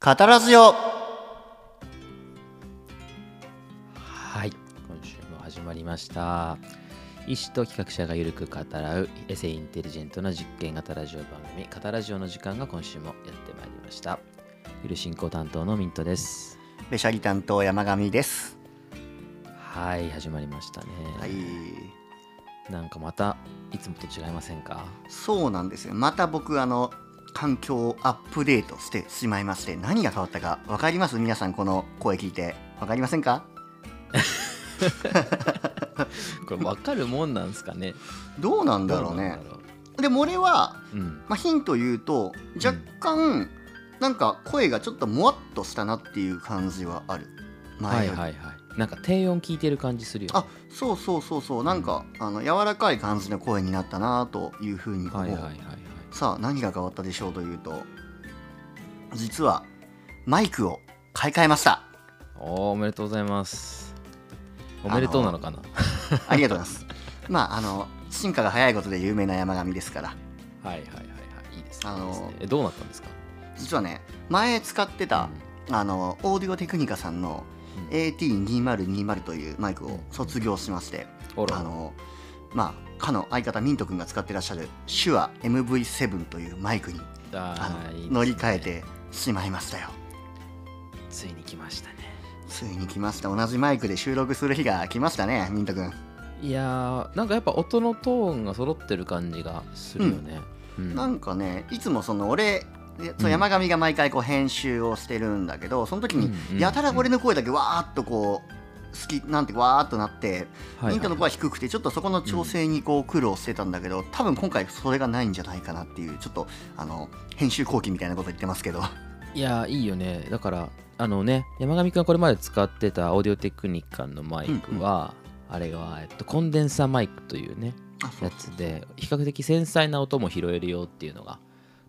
カタラジオはい。今週も始まりました。医師と企画者がゆるく語らうエセインテリジェントな実験型ラジオ番組カタラジオの時間が今週もやってまいりました。ゆる進行担当のミントです。ベシャリ担当山上です。はい始まりましたね。はい。なんかまたいつもと違いませんか？そうなんですよ。また僕あの環境をアップデートしてしまいまして何が変わったか分かります？皆さんこの声聞いて。分かりませんか？これ分かるもんなんですかね？どうなんだろうね。でも俺は、うん。まあ、ヒント言うと若干、なんか声がちょっともわっとしたなっていう感じはある。はいはいはい。なんか低音聞いてる感じするよね。あそうそうそうそう。なんかあの柔らかい感じの声になったなというふうに思う、はいはいはいはいさあ何が変わったでしょうというと実はマイクを買い替えました。おーおめでとうございます。おめでとうなのかな？ありがとうございます。まああの進化が早いことで有名な山上ですから。はいはいはいはいいいですねあのえどうなったんですか？実はね前使ってた、あのオーディオテクニカさんの AT2020 というマイクを卒業しまして、うん。あのまあかの相方ミント君が使ってらっしゃる手話 MV7 というマイクにああのね乗り換えてしまいましたよ。ついに来ましたね。ついに来ました。同じマイクで収録する日が来ましたねミント君。いやーなんかやっぱ音のトーンが揃ってる感じがするよね、うん。なんかねいつもその俺えそううん。山上が毎回こう編集をしてるんだけどその時にうんうん。やたら俺の声だけわーっとこう好きなんてわーっとなってはいミントの声は低くてちょっとそこの調整にこう苦労してたんだけど多分今回それがないんじゃないかなっていうちょっとあの編集後期みたいなこと言ってますけど。いやーいいよね。だからあのね山上くんがこれまで使ってたオーディオテクニカのマイクは、あれが、えっと、コンデンサーマイクというねやつで比較的繊細な音も拾えるよっていうのが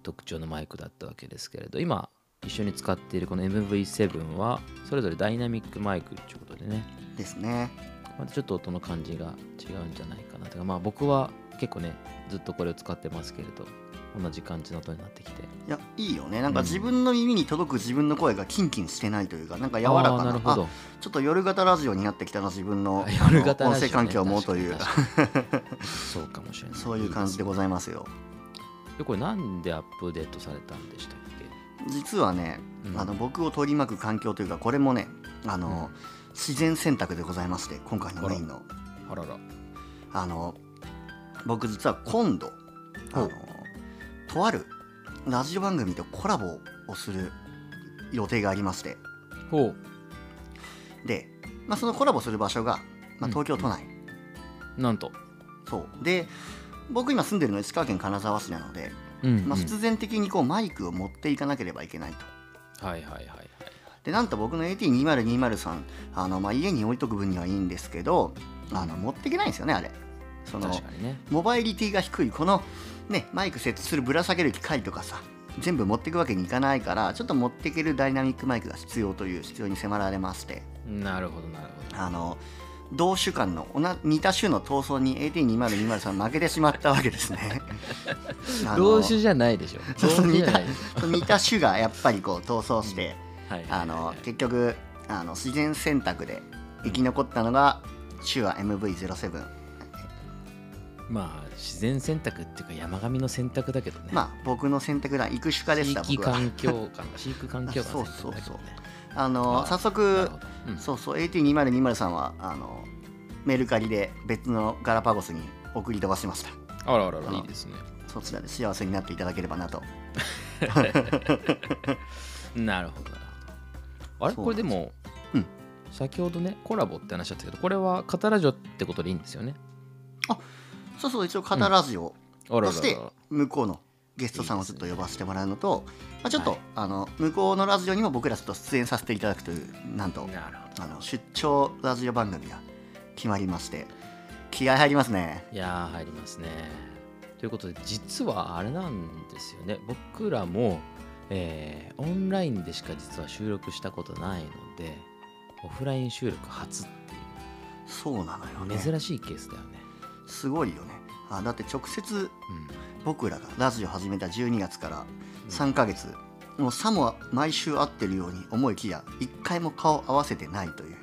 特徴のマイクだったわけですけれど今一緒に使っているこの MV7 はそれぞれダイナミックマイクということでね。ですね。またちょっと音の感じが違うんじゃないかなとか。まあ僕は結構ねずっとこれを使ってますけれど同じ感じの音になってきて。いやいいよね。なんかうん。自分の耳に届く自分の声がキンキンしてないというかなんか柔らかななるほど。ちょっと夜型ラジオになってきたな自分のあ夜型音声環境もという。そうかもしれない。そういう感じでございますよ。でこれなんでアップデートされたんでしたっけ？実はね、うん。あの僕を取り巻く環境というかこれもねあの、自然選択でございまして今回のメインの。あらら。あの僕実は今度あのとあるラジオ番組とコラボをする予定がありまして。ほで、まあ、そのコラボする場所が、まあ、うん。東京都内、うなんと。そう。で僕今住んでるの石川県金沢市なので、うんまあ、必然的にこうマイクを持っていかなければいけないと。はいはいはいはい。でなんと僕の AT2020 あの、まあ、家に置いとく分にはいいんですけどあの持っていけないんですよねあれ。その確かにね。モバイリティが低いこの、ね、マイク設置するぶら下げる機械とかさ全部持っていくわけにいかないからちょっと持っていけるダイナミックマイクが必要という必要に迫られまして。なるほどなるほあの同種間の同似た種の闘争に AT2020 負けてしまったわけですね。同種じゃないでしょ。そうそう同種じゃない。でし似た種がやっぱりこう闘争して、あの結局あの自然選択で生き残ったのが手話 MV07 まあ自然選択っていうか山上の選択だけどね。まあ僕の選択だ育種家でした地域僕は環境か飼育環境下の選そうそうそうあの、早速うん。そうそう AT2020 さんはあのメルカリで別のガラパゴスに送り飛ばしました。あらあらあらいいですね。そちらで幸せになっていただければなと。なるほどな。るほどあれ？そうこれでも、うん。先ほどねコラボって話だったけどこれはカタラジオってことでいいんですよね？そうそう一応カタラジオあららら。として向こうのゲストさんをちょっと呼ばせてもらうのとまあ、ちょっと、はい。あの向こうのラジオにも僕らちょっと出演させていただくというなんとあの出張ラジオ番組が決まりまして気合入りますね。どいやー入りますね。ということで実はあれなんですよね。僕らも、えーオンラインでしか実は収録したことないのでオフライン収録初っていそうなのよね。う珍しいケースだよね。すごいよね。あだって直接うん僕らがラジオ始めた12月から3ヶ月、もうさも毎週会ってるように思いきや一回も顔合わせてないという。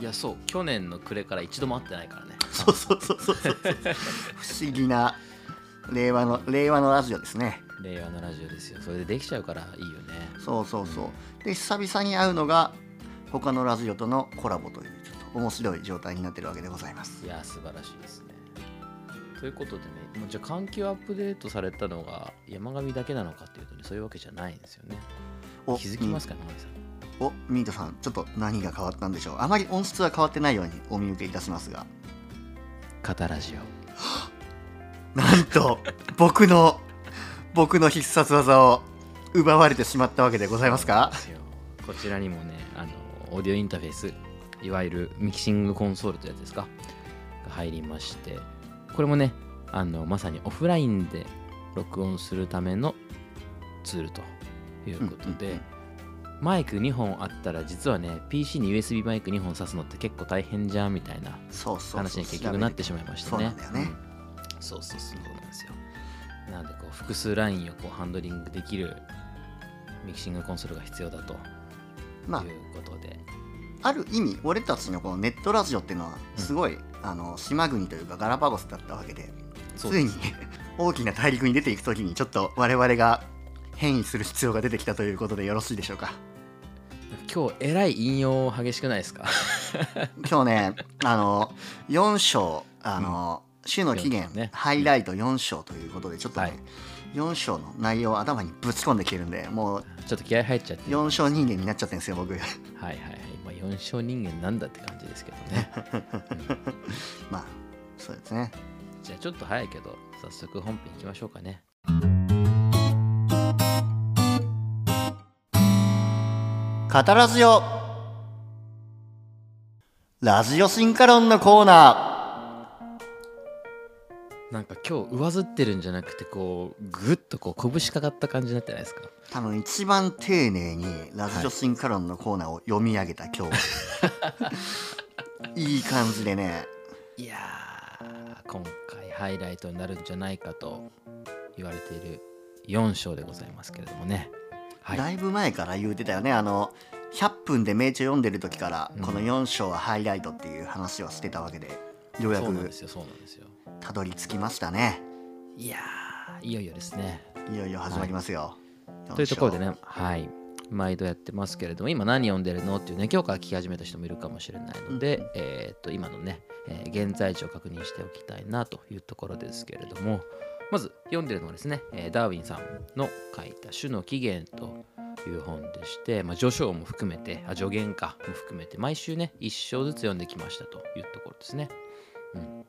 いやそう。去年の暮れから一度も会ってないからね。そうそうそうそうそう。不思議な令和の令和のラジオですね。令和のラジオですよ。それでできちゃうからいいよね。そうそうそう。で久々に会うのが他のラジオとのコラボというちょっと面白い状態になってるわけでございます。いや素晴らしいです。ねということでねじゃあ環境アップデートされたのが山上だけなのかっていうとねそういうわけじゃないんですよね。お気づきますか山上さん。おミートさんちょっと何が変わったんでしょう？あまり音質は変わってないようにお見受けいたしますが。カタラジオ。なんと僕の僕の必殺技を奪われてしまったわけでございますか？こちらにもねあのオーディオインターフェースいわゆるミキシングコンソールというやつですか？が入りましてこれもねあのまさにオフラインで録音するためのツールということで、うんうんうん。マイク2本あったら実はね PC に USB マイク2本挿すのって結構大変じゃんみたいな話に結局なってしまいましたね。そうそうそうなんですよ。なんでこう複数ラインをこうハンドリングできるミキシングコンソールが必要だというまあことで、ある意味俺たちのこのネットラジオっていうのはすごい、あの島国というかガラパゴスだったわけでついに大きな大陸に出ていく時にちょっと我々が変異する必要が出てきたということでよろしいでしょうか？今日えらい引用激しくないですか？今日ねあの4章あの、週の期限、ね。ハイライト4章ということでちょっとね、はい。4章の内容を頭にぶち込んできてるんでもうちょっと気合入っちゃって4章人間になっちゃってるんですよ僕。はいはいはい、まあ、4小人間なんだって感じですけどね。まあそうですね。じゃあちょっと早いけど早速本編いきましょうかね。カタラジオラジオ進化論のコーナなんか今日上ずってるんじゃなくてこうぐっとこう拳かかった感じになってないですか？ー多分一番丁寧にラジオ進化論のコーナーを読み上げた今日。いい感じでね。いやー今回ハイライトになるんじゃないかと言われている4章でございますけれどもね。はい。だいぶ前から言うてたよね。あの100分で名著読んでる時からうん。この4章はハイライトっていう話をしてたわけで。ようやく。そうなんですよそうなんですよたどり着きましたね。いやーいよいよですね。いよいよ始まりますよ、というところでねはい。毎度やってますけれども今何読んでるのっていうね今日から聞き始めた人もいるかもしれないので、えーっと今のね、えー現在地を確認しておきたいなというところですけれどもまず読んでるのはですね、えーダーウィンさんの書いた「種の起源」という本でして、まあ、序章も含めてあ助言かも含めて毎週ね1章ずつ読んできましたというところですね。うん、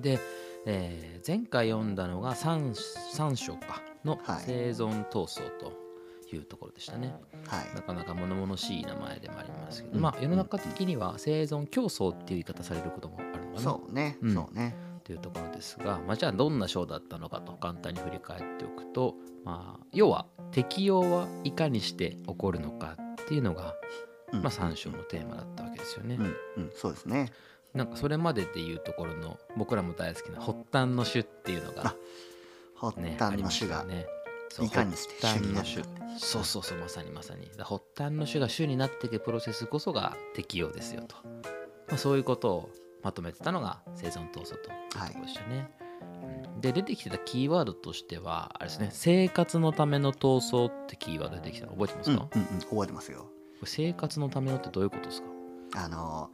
で、えー前回読んだのが 3, 3章かのはい。生存闘争というところでしたね。はい。なかなか物々しい名前でもありますけど、うん。まあ世の中的には生存競争っていう言い方されることもあるのかな。そうね、うん。そうね。というところですが、まあ、じゃあどんな章だったのかと簡単に振り返っておくと、まあ、要は適用はいかにして起こるのかっていうのが、うん。まあ、3章のテーマだったわけですよね。うん。うん。そうですねなんかそれまででいうところの僕らも大好きな発端の種っていうのが発ね端の種が、ね。いかにしてそうそうそうまさにまさに。だ発端の種が種になっていくプロセスこそが適用ですよと、まあ、そういうことをまとめてたのが生存闘争と。い。うところでしたね、うん。で出てきてたキーワードとしてはあれですね生活のための闘争ってキーワード出てきたの覚えてますうんか、うんうん。覚えてますよ。生活のためのってどういうことですか？あの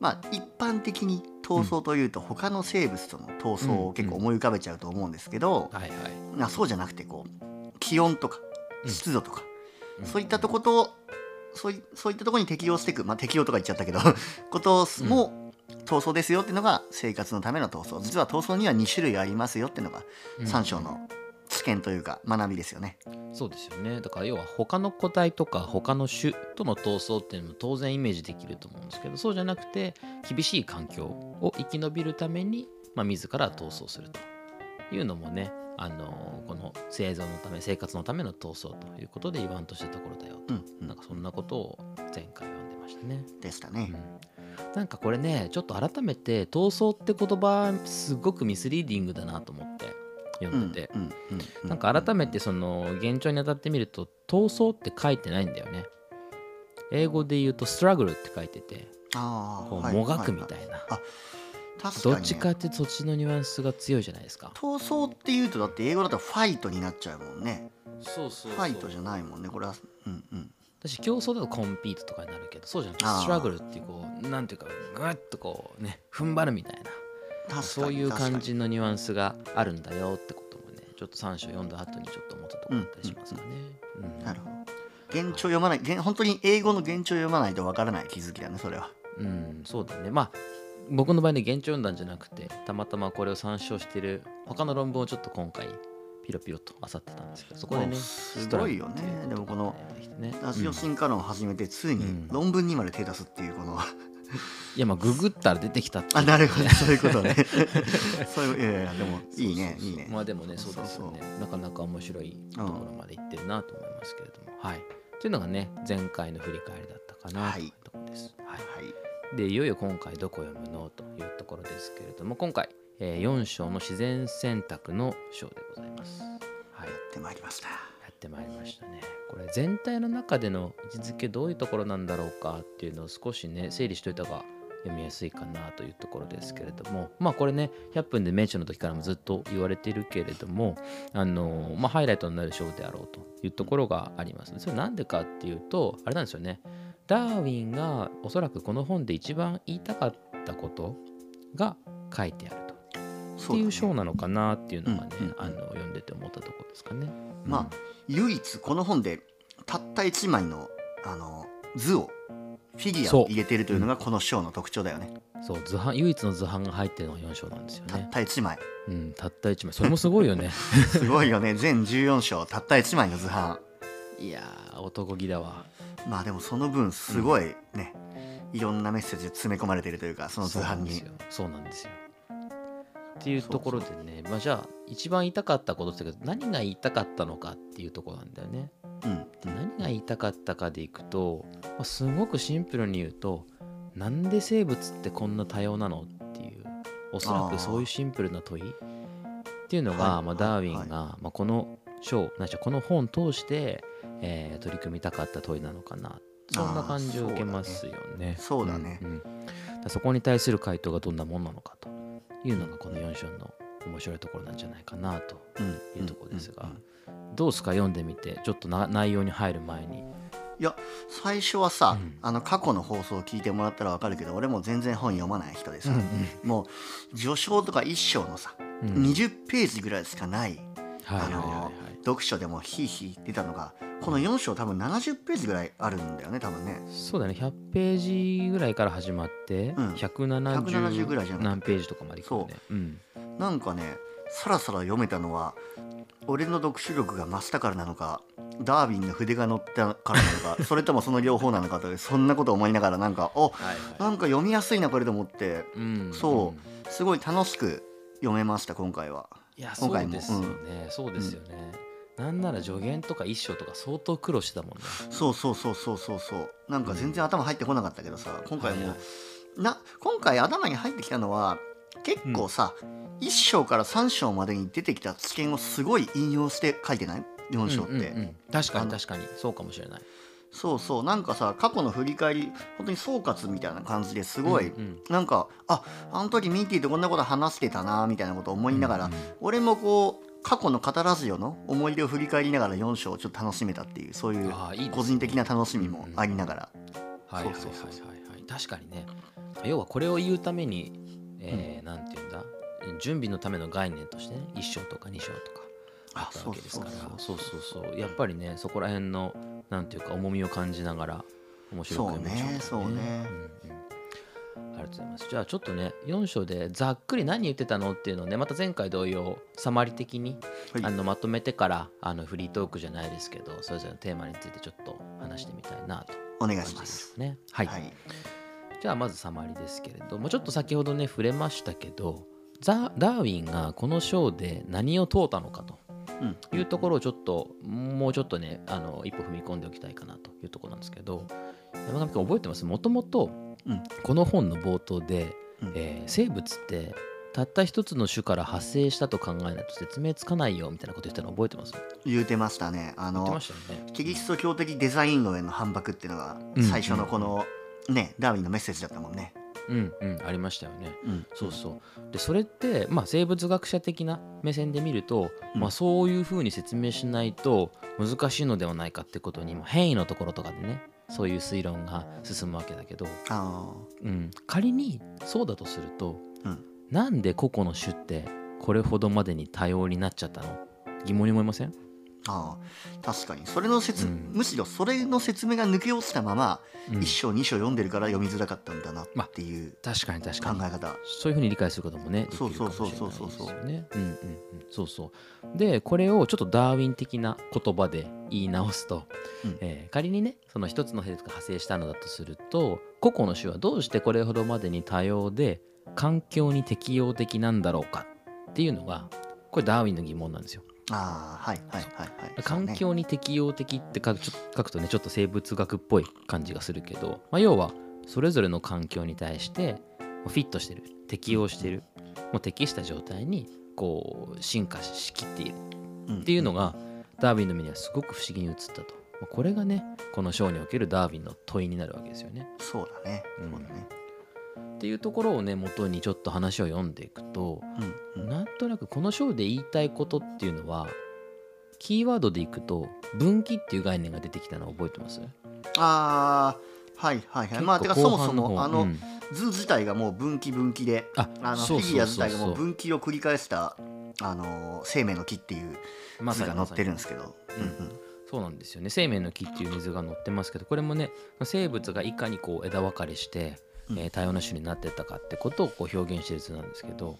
まあ一般的に闘争というと他の生物との闘争を結構思い浮かべちゃうと思うんですけど、そうじゃなくてこう気温とかうん。湿度とか、うん。そういったとことそういそういったところに適応していくまあ適応とか言っちゃったけど ことも闘争ですよっていうのが生活のための闘争。実は闘争には2種類ありますよっていうのがうん。3章の知見というか学びですよね。そうですよねだから要は他の個体とか他の種との闘争っていうのも当然イメージできると思うんですけどそうじゃなくて厳しい環境を生き延びるために、まあ、自ら闘争するというのもねあのこの生存のため生活のための闘争ということで言わんとしたところだよと、うんうんなんかそんなことを前回読んでましたね。でしたね。うんなんかこれねちょっと改めて闘争って言葉すごくミスリーディングだなと思って読んでて、なんか改めてその現状に当たってみると「闘争」って書いてないんだよね。英語で言うと「ストラグル」って書いててこうもがくみたはいな、どっちかってそっちのニュアンスが強いじゃないですか。闘争っていうとだって英語だとファイトになっちゃうもんね。そうそうファイトじゃないもんねこれは。うんうん。私競争だとコンピートとかになるけどそうじゃなくてストラグルっていうこうなんていうかグッとこうね踏ん張るみたいなそういう感確じのニュアンスがあるんだよってこともねちょっと3章読んだ後にちょっと思ったところだったりしますかね。なるほど。現状読まない現本当に英語の現状読まないとわからない気づきだねそれは。うん、そうだね。まあ僕の場合ね現状読んだんじゃなくてたまたまこれを参照してる他の論文をちょっと今回ピロピロと漁ってたんですけどそこでねすごいよね。でもこのね。ラジオ進化論を始めてついにうん論文にまで手出すっていうこの、いやまあググったら出てきたってあなるほど。そういうことね。そういういやいやでもいいね。いいね。まあでもねそうですよね。なかなか面白いところまでいってるなと思いますけれども、はい。というのがね前回の振り返りだったかなというところです、はい。はい。でいよいよ今回どこ読むのというところですけれども今回、え4章の自然選択の章でございます。はい、やってまいりました。やってまいりましたね。これ全体の中での位置づけどういうところなんだろうかっていうのを少しね整理しといた方が読みやすいかなというところですけれどもまあこれね100分で名著の時からもずっと言われているけれどもあのまあハイライトになる章であろうというところがありますね。それなんでかっていうとあれなんですよねダーウィンがおそらくこの本で一番言いたかったことが書いてあると。っていう章なのかなっていうのがね、うんうんうんあの読んでて思ったところですかね。まあ唯一この本でたった1枚のあの図をフィギュアを入れてるというのがこの章の特徴だよね。そう図版唯一の図版が入ってるのが4章なんですよね。たった1枚うん、たった1枚。それもすごいよね。すごいよね。全14章たった1枚の図版。いやー男気だわ。まあでもその分すごいね、いろんなメッセージが詰め込まれているというかその図版に。そうなんですよっていうところでねまあ、じゃあ一番言いたかったことってけど何が言いたかったのかっていうところなんだよね。うん。で何が言いたかったかでいくと、まあ、すごくシンプルに言うとなんで生物ってこんな多様なのっていうおそらくそういうシンプルな問い。っていうのがまあ、はい。はいダーウィンが、まあ、この章ないしはこの本を通して、えー取り組みたかった問いなのかな。そんな感じを受けますよね。そうだね。んん。だからそこに対する回答がどんなもんなのかというのがこの4章の面白いところなんじゃないかなとうん。いうところですが、うんうんどうですか？読んでみてちょっとな内容に入る前に。いや最初はさ、うんあの過去の放送を聞いてもらったら分かるけど俺も全然本読まない人でさ、もう序章とか一章のさ、うん。20ページぐらいしかない読書でもヒーヒー出たのがこの4章多分70ページぐらいあるんだよね多分ね。そうだね。100ページぐらいから始まって、うん。170 170ぐらいじゃ何ページとかまでいくよね。うん。なんかねさらさら読めたのは俺の読書力が増したからなのかダーウィンの筆が乗ったからなのか それともその両方なのかとそんなこと思いながらなんかおはいなんか読みやすいなこれと思って。うんそう。すごい楽しく読めました今回は。いやそう今回も。ですよね、そうですよね、なんなら助言とか一章とか相当苦労してたもんね。そうそうそうそうそうそう。なんか全然頭入ってこなかったけどさ今回も、はい。はいな今回頭に入ってきたのは結構さ、1章から3章までに出てきた知見をすごい引用して書いてない？4章って、うんうんうん。確かに確かに。そうかもしれない。そうそう。なんかさ過去の振り返り本当に総括みたいな感じですごい、うんうん。なんかああの時ミーティーとこんなこと話してたなみたいなことを思いながら、うんうん。俺もこう過去のカタラジオの思い出を振り返りながら4章をちょっと楽しめたっていうそういう個人的な楽しみもありながら、はいはいはいはい。はい確かにね。要はこれを言うために、えーなんていうんだ？準備のための概念としてね1章とか2章とかあったわけですから。そうそうそうやっぱりねそこら辺のなんていうか重みを感じながら面白く読みましょうそうねそうね。うんりがとうございます。じゃあちょっとね4章でざっくり何言ってたのっていうのをねまた前回同様サマリ的に、はい。あのまとめてからあのフリートークじゃないですけどそれぞれのテーマについてちょっと話してみたいなとお願いします。す。ね。はい、はい、じゃあまずサマリですけれどもちょっと先ほどね触れましたけどザ・ダーウィンがこの章で何を問うたのかとうん。いうところをちょっともうちょっとねあの一歩踏み込んでおきたいかなというところなんですけど山上君覚えてます？もともとうんこの本の冒頭で、うん。えー生物ってたった一つの種から派生したと考えないと説明つかないよみたいなこと言ったの覚えてます？言うてましたね。あのね。キリスト教的デザイン論への反駁っていうのがうん最初のこの、ねダーウィンのメッセージだったもんね。うんうんありましたよね。うん、そうそう。でそれって、まあ、生物学者的な目線で見ると、うん。まあ、そういうふうに説明しないと難しいのではないかってことに、まあ、変異のところとかでねそういう推論が進むわけだけど、あうん、仮にそうだとすると、うん。なんで個々の種ってこれほどまでに多様になっちゃったの？疑問に思いません？ーあー確かに。それの説、うん。むしろそれの説明が抜け落ちたまま、うん。一章二章読んでるから読みづらかったんだなっていう確かに確かに。考え方。そういうふうに理解することもねできるかもしれないですそうそうそうそうよね。う。んうんうん。そうそう。でこれをちょっとダーウィン的な言葉で言い直すと、うん。えー仮にねその一つの説が派生したのだとすると個々の種はどうしてこれほどまでに多様で環境に適応的なんだろうかっていうのがこれダーウィンの疑問なんですよ。ああはいはいはいはい。環境に適応的って書くとねちょっと生物学っぽい感じがするけど、まあ、要はそれぞれの環境に対してフィットしてる適応してるもう適した状態にこう進化しきっているっていうのがダーウィンの目にはすごく不思議に映ったと、まあこれがねこの章におけるダーウィンの問いになるわけですよね。そうだね。うんそうだね。っていうところをね元にちょっと話を読んでいくとうんうん。なんとなくこの章で言いたいことっていうのはキーワードでいくと分岐っていう概念が出てきたの覚えてます？ああはいはいはい。まあてかそもそもあの、うん図自体がもう分岐分岐でああのフィギュア自体がもう分岐を繰り返したあの生命の木っていう図が載ってるんですけど。うん。うんそうなんですよね。生命の木っていう水が載ってますけどこれもね生物がいかにこう枝分かれして、うんえー多様な種になっていったかってことをこう表現してる図なんですけど、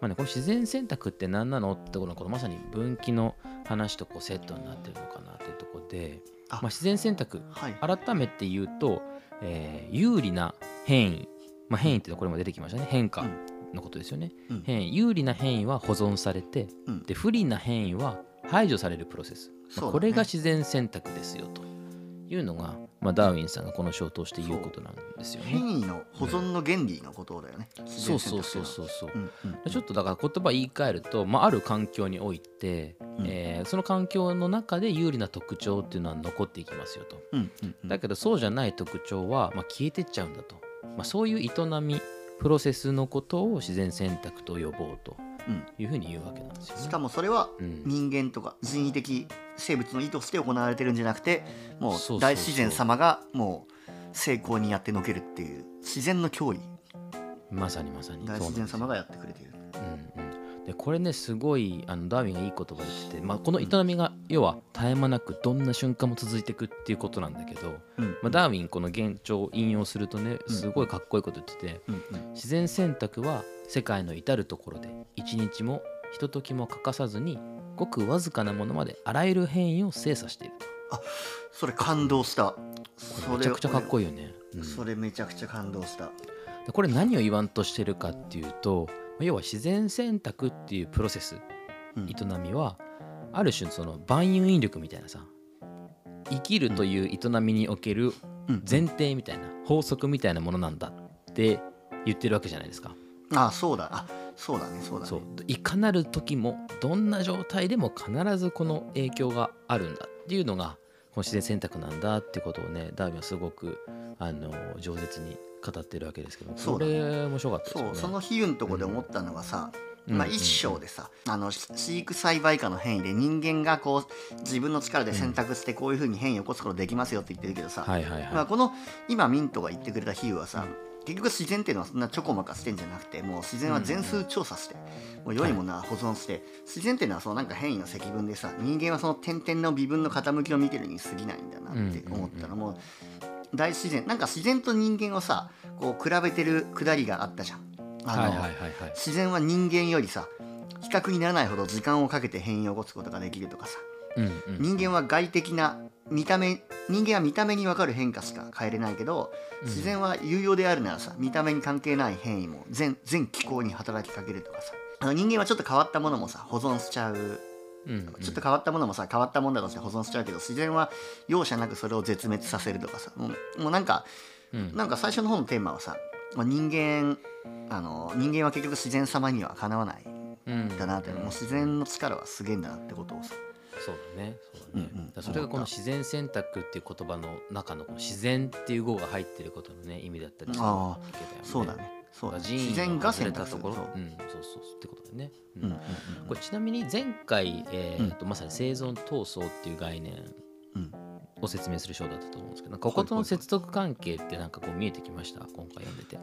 まあね、この自然選択って何なのってこのこのまさに分岐の話とこうセットになってるのかなというところであまあ、自然選択はい。改めて言うと、えー有利な変異、まあ、変異っていうのはこれも出てきましたね。変化うんのことですよね、うん。変異。有利な変異は保存されてうん。で不利な変異は排除されるプロセス、まあこれが自然選択ですよというのが、まあ、ダーウィンさんがこの章を通して言うことなんですよね。変異の保存の原理のことだよね。そうそうそうそうそう。うんうんちょっとだから言葉言い換えると、まあ、ある環境において、うんえーその環境の中で有利な特徴っていうのは残っていきますよと。うんうんうんだけどそうじゃない特徴は、まあ、消えてっちゃうんだと、まあ、そういう営みプロセスのことを自然選択と呼ぼうとうんいうふうに言うわけなん。ですよね。しかもそれはうん。人間とか人為的生物の意図して行われてるんじゃなくてもそう。大自然様がもう成功にやってのけるっていう自然の脅威。まさにまさに。大自然様がやってくれている。でこれねすごいあのダーウィンがいい言葉言ってて、まあ、この営みが要は絶え間なくどんな瞬間も続いていくっていうことなんだけど、うん。まあ、ダーウィンこの現状を引用するとねうん。すごいかっこいいこと言ってて、うん。うん。自然選択は世界の至る所で一日もひとときも欠かさずにごくわずかなものまであらゆる変異を精査していると。それ感動した。めちゃくちゃかっこいいよね。うん。それめちゃくちゃ感動した。でこれ何を言わんとしてるかっていうとまあ要は自然選択っていうプロセスうん。営みはある種その万有引力みたいなさ生きるという営みにおけるうん。前提みたいな法則みたいなものなんだって言ってるわけじゃないですか。あそうだ。あそうだねそうだね。そう。いかなる時もどんな状態でも必ずこの影響があるんだっていうのがこの自然選択なんだってことをねダーウィンはすごくあの饒舌に語ってるわけですけどこそれ面白かったですよね。そうその比喩のとこで思ったのがさ、うんうんまあ一章でさあの飼育栽培下の変異で人間がこう自分の力で選択してこういうふうに変異を起こすことできますよって言ってるけどさ、はいはいはい。まあ、この今ミントが言ってくれた比喩はさ、結局自然っていうのはそんなちょこまかしてんじゃなくてもう自然は全数調査して、もう世にもな保存して、自然っていうのはそのなんか変異の積分でさ人間はその点々の微分の傾きを見てるに過ぎないんだなって思ったのも、大自然なんか自然と人間をさこう比べてるくだりがあったじゃん。あのはいはいはいはい。自然は人間よりさ比較にならないほど時間をかけて変異を起こすことができるとかさうんうん人間は外的な見た目人間は見た目に分かる変化しか変えれないけど自然は有用であるならさ見た目に関係ない変異も全全気候に働きかけるとかさ人間はちょっと変わったものもさ保存しちゃううんうん。ちょっと変わったものもさ変わったもんだとして保存しちゃうけど自然は容赦なくそれを絶滅させるとかさもうもうなんかうん。なんか最初の方のテーマはさまあ、人間あの人間は結局自然様にはかなわない。うんだなって、もう自然の力はすげえんだなってことをさ。そうだね。そうだね、うんうん。だからそれがこの自然選択っていう言葉の中のこの自然っていう語が入ってることのね意味だったりするあわけだよね。そうだねそうだね。自然が選外れたところう。うんそうそうってことだよね、うん。うんうんこれちなみに前回、えーうん。とまさに生存闘争っていう概念うん。を説明する章だったと思うんですけどなんかこことの接続関係ってなんかこう見えてきました？今回読んでて。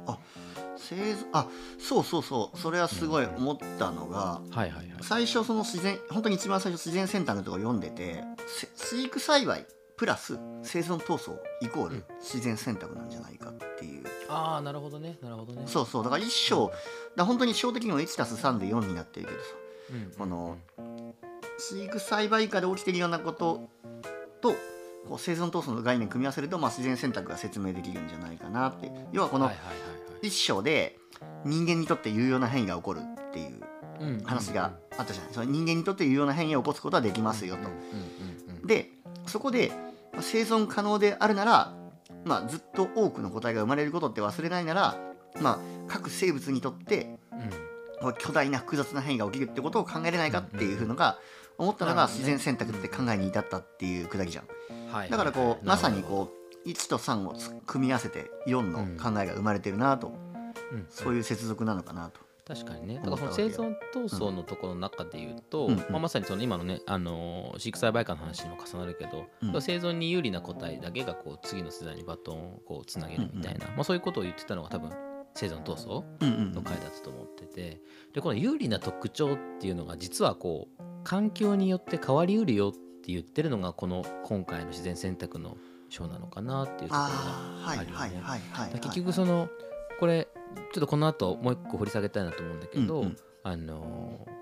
生存あそうそうそう。それはすごい思ったのが、はいはいはい。最初その自然本当に一番最初自然選択のところ読んでてせ飼育栽培プラス生存闘争イコール自然選択なんじゃないかっていう、ああなるほどね。なるほどね。そうそう。だから一章だ本当に小的にも 1+3 で4になってるけどさ。うんこの飼育栽培下で起きてるようなこととこう生存闘争の概念組み合わせると、まあ、自然選択が説明できるんじゃないかなって。要はこの一章で人間にとって有用な変異が起こるっていううん話があったじゃない。その人間にとって有用な変異を起こすことはできますよと。でそこでまあ生存可能であるなら、まあ、ずっと多くの個体が生まれることって忘れないなら、まあ、各生物にとってこう巨大な複雑な変異が起きるってことを考えれないかっていうのが思ったのが自然選択って考えに至ったっていうくだりじゃん。だからこうまさにうこう1と3をつ組み合わせて4の考えが生まれてるなと、うん。そういう接続なのかなと。確かにね。だからその生存闘争のところの中で言うと、うん。うんまあ、まさにその今のね、あのー飼育栽培家の話にも重なるけど、うん。生存に有利な個体だけがこう次の世代にバトンをこうつなげるみたいな、まあ、そういうことを言ってたのが多分生存闘争うんうんの回だったと思ってて。でこの有利な特徴っていうのが実はこう環境によって変わりうるよって言ってるのがこの今回の自然選択の章なのかなっていうところがあるよね。結局そのこれちょっとこの後もう一個掘り下げたいなと思うんだけど、うんうん。あのー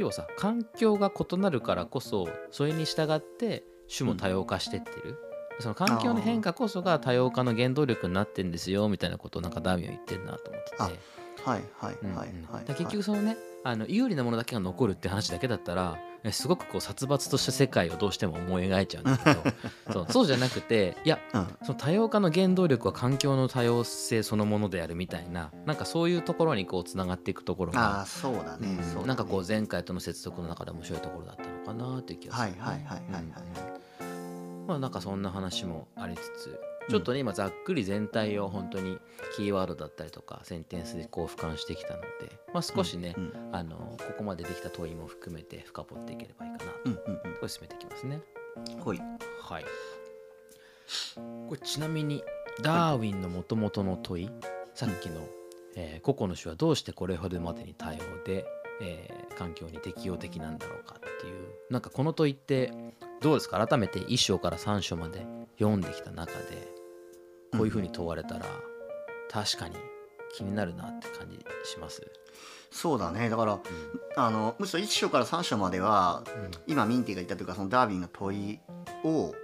要はさ環境が異なるからこそそれに従って種も多様化してってる、その環境の変化こそが多様化の原動力になってんですよみたいなことをなんかダーウィンは言ってるなと思ってて。あはいはい結局そのねあの有利なものだけが残るって話だけだったらえすごくこう殺伐とした世界をどうしても思い描いちゃうんだけど そうそうじゃなくていやうん。その多様化の原動力は環境の多様性そのものであるみたいななんかそういうところにこうつながっていくところあがあそうだねなんかこう前回との接続の中で面白いところだったのかなっていう気がする、はいはいはいはいはい。うん。まあなんかそんな話もありつつちょっとね今ざっくり全体を本当にキーワードだったりとかセンテンスでこう俯瞰してきたので、まあ、少しね、うんあのここまでできた問いも含めて深掘っていければいいかなとうんうんこれ進めていきますね。うんほい。はい。これちなみにダーウィンのもともとの問い、さっきの、えー個々の種はどうしてこれほどまでに多様で、えー環境に適応的なんだろうかっていうなんかこの問いってどうですか？改めて1章から3章まで読んできた中でこういうふうに問われたら、確かに気になるなって感じします？そうだね。だからあのむしろ1章から3章までは今ミンティが言ったというかそのダーウィンの問いを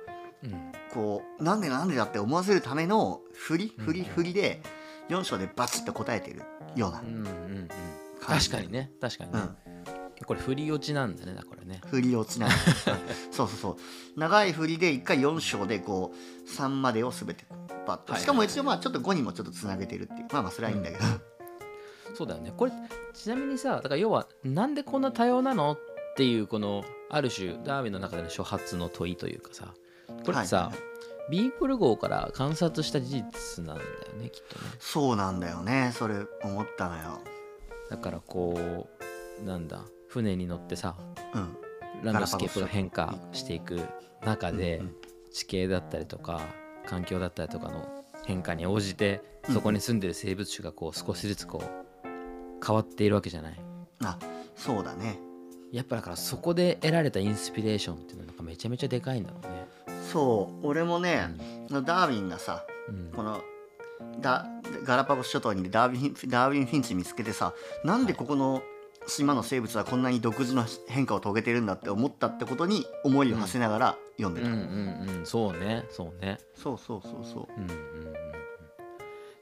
うん。うんこうなんでなんでだって思わせるための振りうん。振り振りで4章でバチッと答えてるようなうんうんうん。確かにね。確かにね、うんこれ振り落ちなんだねだこれね。振り落ちないそうそうそう。長い振りで1回4章でこう3までを全てバッとはいしかも一応まあちょっと5にもちょっとつなげてるっていう。まあまあそれはいいんだけど、そうだよね。これちなみにさだから要はなんでこんな多様なのっていうこのある種ダーウィンの中での初発の問いというかさ。これってさ、はいはいはい。ビーグル号から観察した事実なんだよねきっとね。そうなんだよね。それ思ったのよ。だからこうなんだ船に乗ってさうん。ランドスケープが変化していく中でうんうん地形だったりとか環境だったりとかの変化に応じてうんそこに住んでる生物種がこう少しずつこう変わっているわけじゃない。あそうだね。やっぱだからそこで得られたインスピレーションっていうのはめちゃめちゃでかいんだろうね。そう。俺もね、ダーウィンがさうん。このダガラパゴス諸島にダーウィンダーウィンフィンチ見つけてさなんでここの島の生物はこんなに独自の変化を遂げてるんだって思ったってことに思いを馳せながら読んでた、うんうんうん。そうね。そうね。そうそうそうそう。うんうんうんうん。い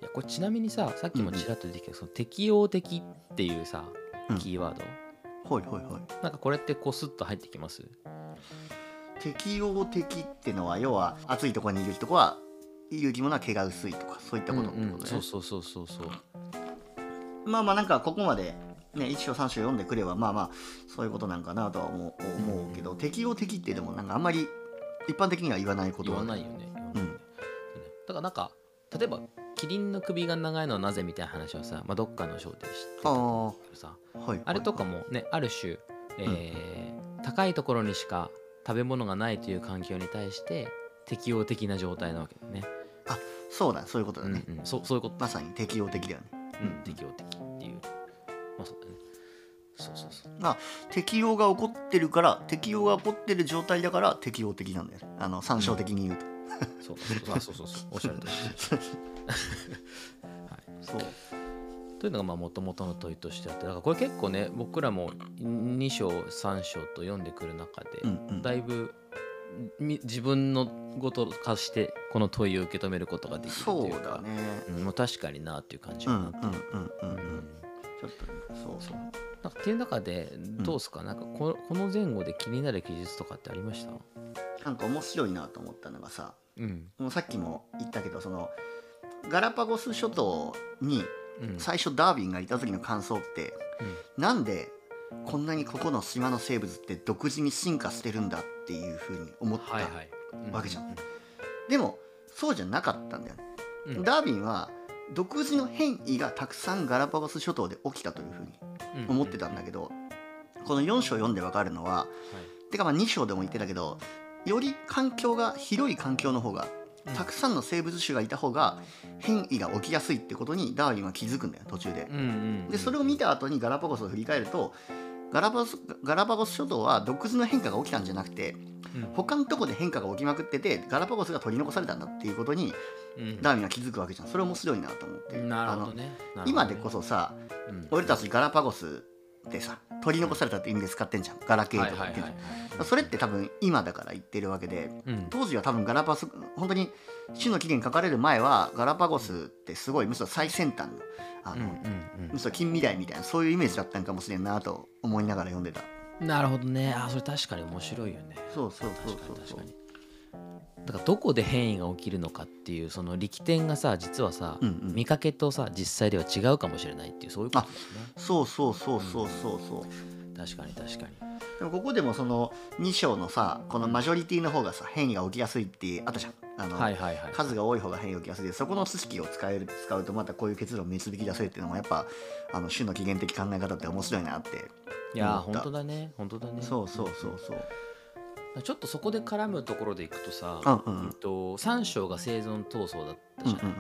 やこれちなみにささっきもちらっと出てきたその適応的っていうさうん。キーワード、ほいほいほい。なんかこれってこうスッと入ってきます？適応的ってのは要は暑いところにいる人はいう生き物は毛が薄いとかそういったことってことね、そうそうそうそうそう。まあまあなんかここまでね1章3章読んでくればまあまあそういうことなんかなとは思う思うけど、適応的ってでもなんかあんまり一般的には言わないことは。言わないよね。うん。だからなんか例えばキリンの首が長いのはなぜみたいな話はさ、まあ、どっかの章で知ってたあけどー。さはい。あれとかもねある種、えー高いところにしか食べ物がないという環境に対して適応的な状態なわけだよね。そうだそういうことだね、うんうん、そうそういうこと、まさに適応的だよね。うん、適応的。まあそうだね。そうそうそう。まあ適応が起こってるから適応が起こってる状態だから適応的なんだよね。あの参照的に言うと、そうそう。あそうそうそう。おっしゃる通り。です。そうというのがもともとの問いとしてあって。だからこれ結構ね僕らも2章3章と読んでくる中で、うんうん。だいぶみ自分のこと化してこの問いを受け止めることができるとそいううかだね。うん、もう確かになっていう感じうんうんになってる、うんうんうんうんちょっとねそうそう。なんかっていう中でどうですか、なんかここの前後で気になる記述とかってありました？なんか面白いなと思ったのがさうん。もうさっきも言ったけどそのガラパゴス諸島にうん。最初ダーウィンがいた時の感想って、なんでこんなにここの島の生物って独自に進化してるんだっていうふうに思った、わけじゃん。でもそうじゃなかったんだよね、うん。ダーウィンは独自の変異がたくさんガラパゴス諸島で起きたというふうにうん。思ってたんだけど、この4章読んでわかるのはてかまあ2章でも言ってたけどより環境が広い環境の方がうん。たくさんの生物種がいた方が変異が起きやすいってことにダーウィンは気づくんだよ途中で。でそれを見た後にガラパゴスを振り返るとガラパゴスガラパゴス諸島は独自の変化が起きたんじゃなくてうん他のとこで変化が起きまくっててガラパゴスが取り残されたんだっていうことにうん。ダーウィンは気づくわけじゃん。それ面白いなと思って。なるほどね。なるほどね。今でこそさうん。俺たちガラパゴスってさ取り残されたって意味で使ってんじゃん。ガラケーとか言ってそれって多分今だから言ってるわけでうん。当時は多分ガラパゴス本当に種の起源書かれる前はガラパゴスってすごいむしろ最先端のあの、うんうんむしろ近未来みたいなそういうイメージだったんかもしれんなと思いながら読んでた。うんなるほどね。あそれ確かに面白いよね。そうそうそう確かそう。確かにだからどこで変異が起きるのかっていうその力点がさ実はさ、うんうん。見かけとさ実際では違うかもしれないっていうそういうことですね。そうそうそうそうそうそう確かに確かにでもここでもその2章のさこのマジョリティの方がさ変異が起きやすいってあったじゃん。あの、はいはいはい数が多い方が変異が起きやすい。でそこの知識を使える使うとまたこういう結論を導き出せるっていうのもやっぱあの種の起源的考え方って面白いなっていや本当だね。本当だね。そうそうそうそう。ちょっとそこで絡むところでいくとさ、うんうんと、3章が生存闘争だったじゃん、うんうん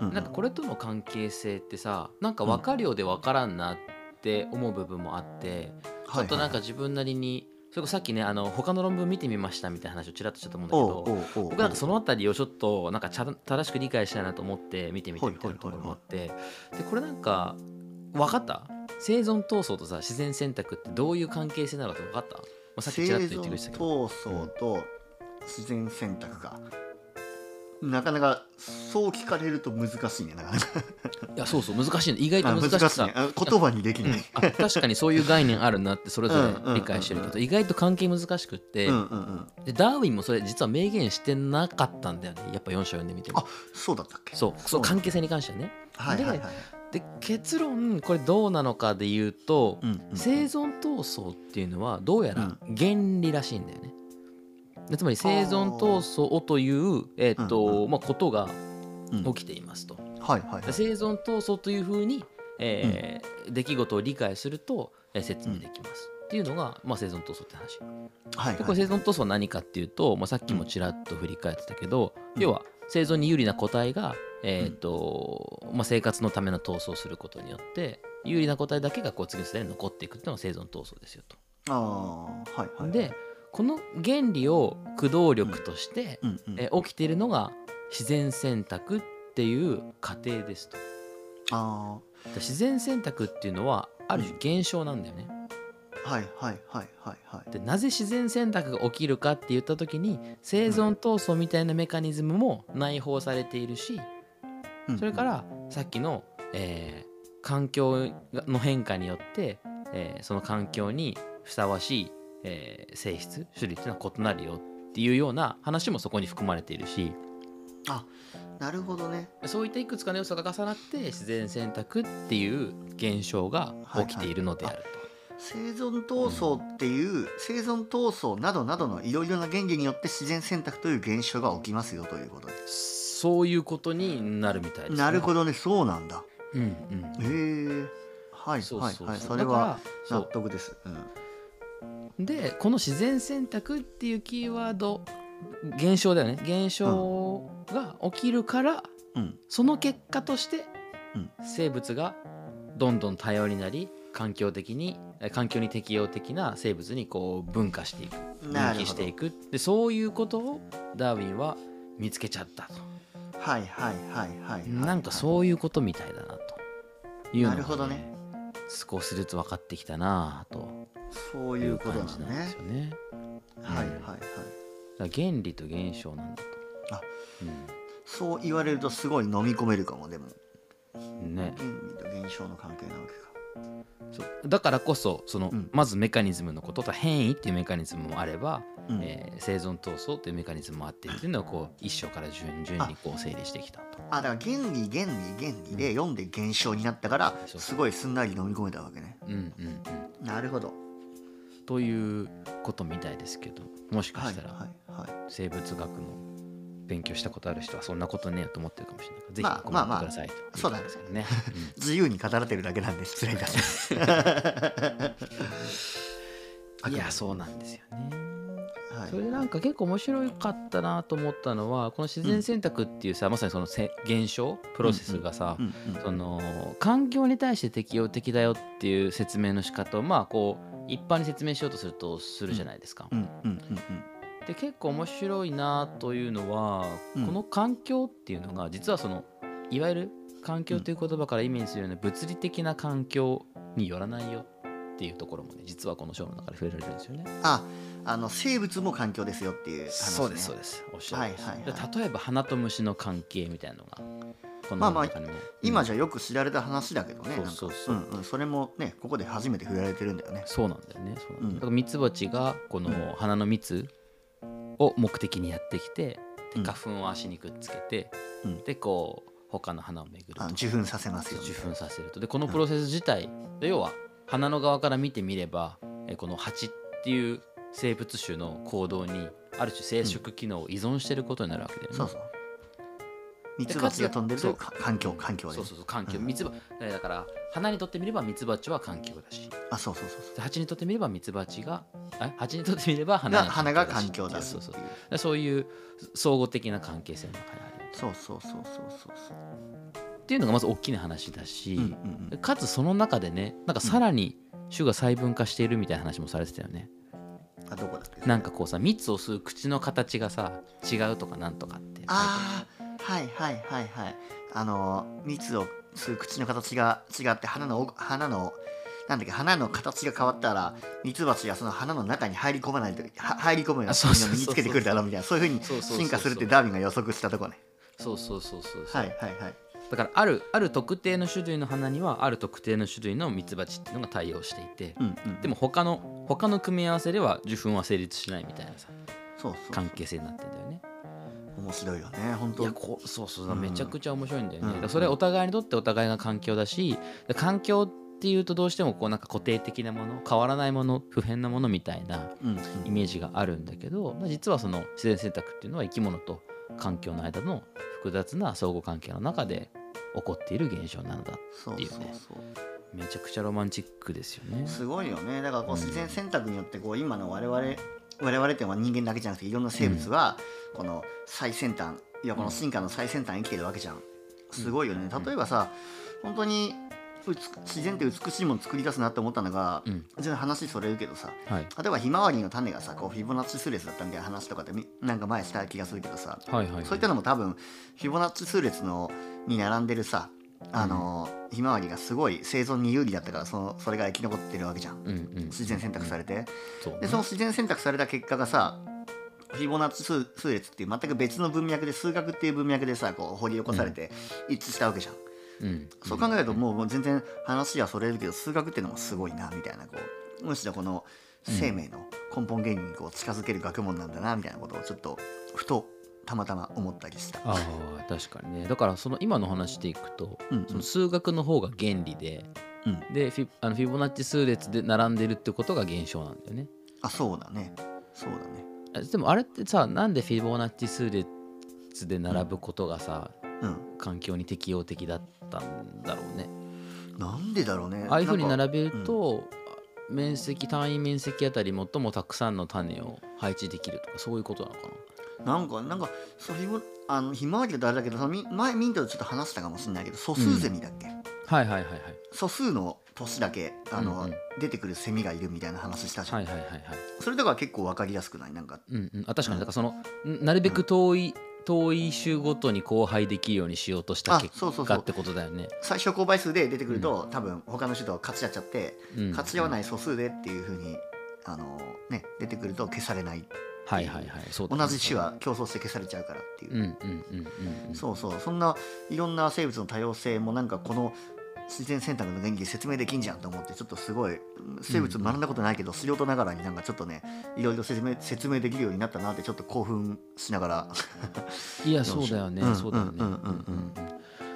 うんうん。なんかこれとの関係性ってさなんか分かるようで分からんなって思う部分もあって、ちょっとなんか自分なりにそれこそさっきねあの他の論文見てみましたみたいな話をちらっとしたと思うんだけど僕なんかその辺りをちょっとなんかちゃん正しく理解したいなと思って見てみたみたいなところもあってでこれなんか分かった？生存闘争とさ自然選択ってどういう関係性なのかって分かった、まあ、さっきちらっと言ってくれてたけど。闘争と自然選択か、なかなかそう聞かれると難しいねなかなか。いやそうそう難しいの意外とあ難しくさね。あ言葉にできない。あ確かにそういう概念あるなってそれぞうんうんうんうん。れ理解してるけど意外と関係難しくって、うんうんうん。でダーウィンもそれ実は明言してなかったんだよね。やっぱ4章読んでみても。あそうだったっけ？そうそう関係性に関してはねはいはいはい。で結論これどうなのかで言うと、うんうん生存闘争っていうのはどうやら原理らしいんだよね。でつまり生存闘争という、えーとうんまあ、ことがうん。起きていますと。はいはい。で生存闘争というふうに、えー出来事を理解すると、えー説明できます。っていうのが、まあ、生存闘争って話。はいでこれ生存闘争は何かっていうと、まあ、さっきもちらっと振り返ってたけど、うん。要は生存に有利な個体が、えーとまあ、生活のための闘争をすることによって有利な個体だけがこう次の世代に残っていくっていうのが生存闘争ですよと。ああはいはい。でこの原理を駆動力として、うんうんえー起きているのが自然選択っていう過程ですと。あで自然選択っていうのはある種現象なんだよね。あはいはいはいはいはいでなぜ自然選択が起きるかって言った時に生存闘争みたいなメカニズムも内包されているしうんそれからさっきの、えー環境の変化によって、えーその環境にふさわしい、えー性質種類っていうのは異なるよっていうような話もそこに含まれているしあなるほどね。そういったいくつかの要素が重なって自然選択っていう現象が起きているのであると。生存闘争っていう、生存闘争などなどのいろいろな原理によって自然選択という現象が起きますよということでそういうことになるみたいです、ね。なるほどね。そうなんだ。うんうん。へえはいそうそうそう。はいはいそれは納得です。うんでこの自然選択っていうキーワード現象だよね。現象が起きるから、うん。その結果として、うん。生物がどんどん多様になり環境的にえ環境に適応的な生物にこう分化していく分岐していく。でそういうことをダーウィンは見つけちゃったと、はいはいはいはいはい。なんかそういうことみたいだなと。いうのが、なるほどね。少しずつ分かってきたなぁとそういいううことなんでね。すよね。はいはいはい。原理と現象なんだと。あそう言われるとすごい飲み込めるかもでも。うん、ね。原理と現象の関係なわけか。そう。だからこそその、うん。まずメカニズムのことと変異っていうメカニズムもあれば、うん。えー生存闘争っていうメカニズムもあってっていうのをこう一章から順々にこう整理してきたと。あだから原理原理原理で読んで現象になったからすごいすんなり飲み込めたわけね。うんうんうん、なるほどということみたいですけどもしかしたら。生物学の勉強したことある人はそんなことねえよと思ってるかもしれないからぜまあひコメントくださいというそうだね。ことですけどね。自由に語られてるだけなんで失礼いたします。う んいやそうなんですよね。はい。それでなんか結構面白かったなと思ったのはこの自然選択っていうさ、まさにそのせ現象プロセスがさ、うんうんその環境に対して適応的だよっていう説明の仕方をまあこう一般に説明しようとするとするじゃないですか。で結構面白いなというのは、うん。この環境っていうのが実はそのいわゆる環境という言葉からイメージするような物理的な環境によらないよっていうところもね実はこの章の中で触れられるんですよね。ああの生物も環境ですよっていう話、ね、そうですそうです。おっしゃるはいはい例えば花と虫の関係みたいなのがこまあまあの中にも、今うん。じゃよく知られた話だけどねなんか。そうそう。そううんうん、それもねここで初めて触れられてるんだよね。そうなんだよね。そう。なん。だからミツバチがこの花の蜜を目的にやってきて花粉を足にくっつけて、うん。でこう他の花を巡ると。受粉させますよ受粉させると。でこのプロセス自体で要は花の側から見てみればえこの蜂っていう生物種の行動にある種生殖機能を依存していることになるわけだよね。そうそうミツバチが飛んでるとか環境環境でそうそうそう環境、うん。ミツバえだから花にとってみればミツバチは環境だし。あそうそうそうそで蜂にとってみればミツバチがえ？蜂にとってみればう花がが花が環境だしそう。そうっていう。でそういう相互的な関係性の中にある。そうそうそうそうそう。そうっていうのがまず大きな話だし、うんうんうん。かつその中でねなんかさらに種が細分化しているみたいな話もされてたよね、あどこだっけ？なんかこうさ蜜を吸う口の形がさ違うとかなんとかってああはいはいはいはい。あの蜜を吸う口の形が違って花の奥花のなんだっけ花の形が変わったらミツバチがその花の中に入り込まないとは入り込むようなあそうそうそう身につけてくるだろうみたいなそういうふうに進化するってダーウィンが予測したとこね。そうそうそうそうそう、はいはいはい。だからあるある特定の種類の花にはある特定の種類のミツバチっていうのが対応していて、うんうんでも他の他の組み合わせでは受粉は成立しないみたいなさそうそう。関係性になってんだよね。面白いよね本当。いやこうそうそう、うん。めちゃくちゃ面白いんだよね。うん。それはお互いにとってお互いが環境だしで環境っていうとどうしてもこうなんか固定的なもの変わらないもの不変なものみたいなうんイメージがあるんだけどまあ実はその自然選択っていうのは生き物と環境の間の複雑な相互関係の中で起こっている現象なのだそうっていうね。そうそうめちゃくちゃロマンチックですよね。すごいよね。だからこう自然選択によってこう今の我々我々っていうのは人間だけじゃなくていろんな生物はこの最先端いやこの進化の最先端生きてるわけじゃん。すごいよね。例えばさ本当に美自然って美しいもの作り出すなって思ったのがうん。全然話それるけどさはい、例えばひまわりの種がさこうフィボナッチ数列だったみたいな話とかでみなんか前した気がするけどさはいはいはい。そういったのも多分フィボナッチ数列のに並んでるさあのひまわりがすごい生存に有利だったからそのそれが生き残ってるわけじゃん。うんうん自然選択されて。そでその自然選択された結果がさフィボナッチ数数列っていう全く別の文脈で数学っていう文脈でさこう掘り起こされて一致したわけじゃん、うん。そう考えるともうもう全然話はそれるけど数学っていうのもすごいなみたいなこうむしろこの生命の根本原理にこう近づける学問なんだなみたいなことをちょっとふとたまたま思ったりした。ああ確かにね。だからその今の話でいくと、うんその数学の方が原理でうん、でフィあのフィボナッチ数列で並んでるってことが現象なんだよね。あそうだね。そうだね。あでもあれってさなんでフィボナッチ数列で並ぶことがさ、うん、環境に適応的だったんだろうね。なんでだろうね。ああいうふうに並べると、面積単位面積あたり最もたくさんの種を配置できるとかそういうことなのかなんかなんかそれもあのひまわりだとあれだけどそのみ前ミントでちょっと話したかもしれないけど素数ゼミだっけ、なはいはいはいはい。素数の年だけあの、うんうん。出てくるセミがいるみたいな話したじゃん、はいはいはいはい。それだから結構わかりやすくない？なんか。うんうん。あ確かに。だからそのんなるべく遠い遠い週ごとに交配できるようにしようとしたあ結果ってことだよね。最小公倍数で出てくると、多分他の人と勝ち合っちゃって、うん。勝ち合わない素数でっていうふうにあのね出てくると消されないはいはいはい。そう同じ種は競争して消されちゃうからっていう、うんうんうんうんうん。そうそう。そんないろんな生物の多様性もなんかこの自然選択の原理で説明できんじゃんと思ってちょっとすごい生物学んだことないけど素人ながらになんかちょっとねいろいろ説明説明できるようになったなってちょっと興奮しながら。いや そうだよね、うんそうだよね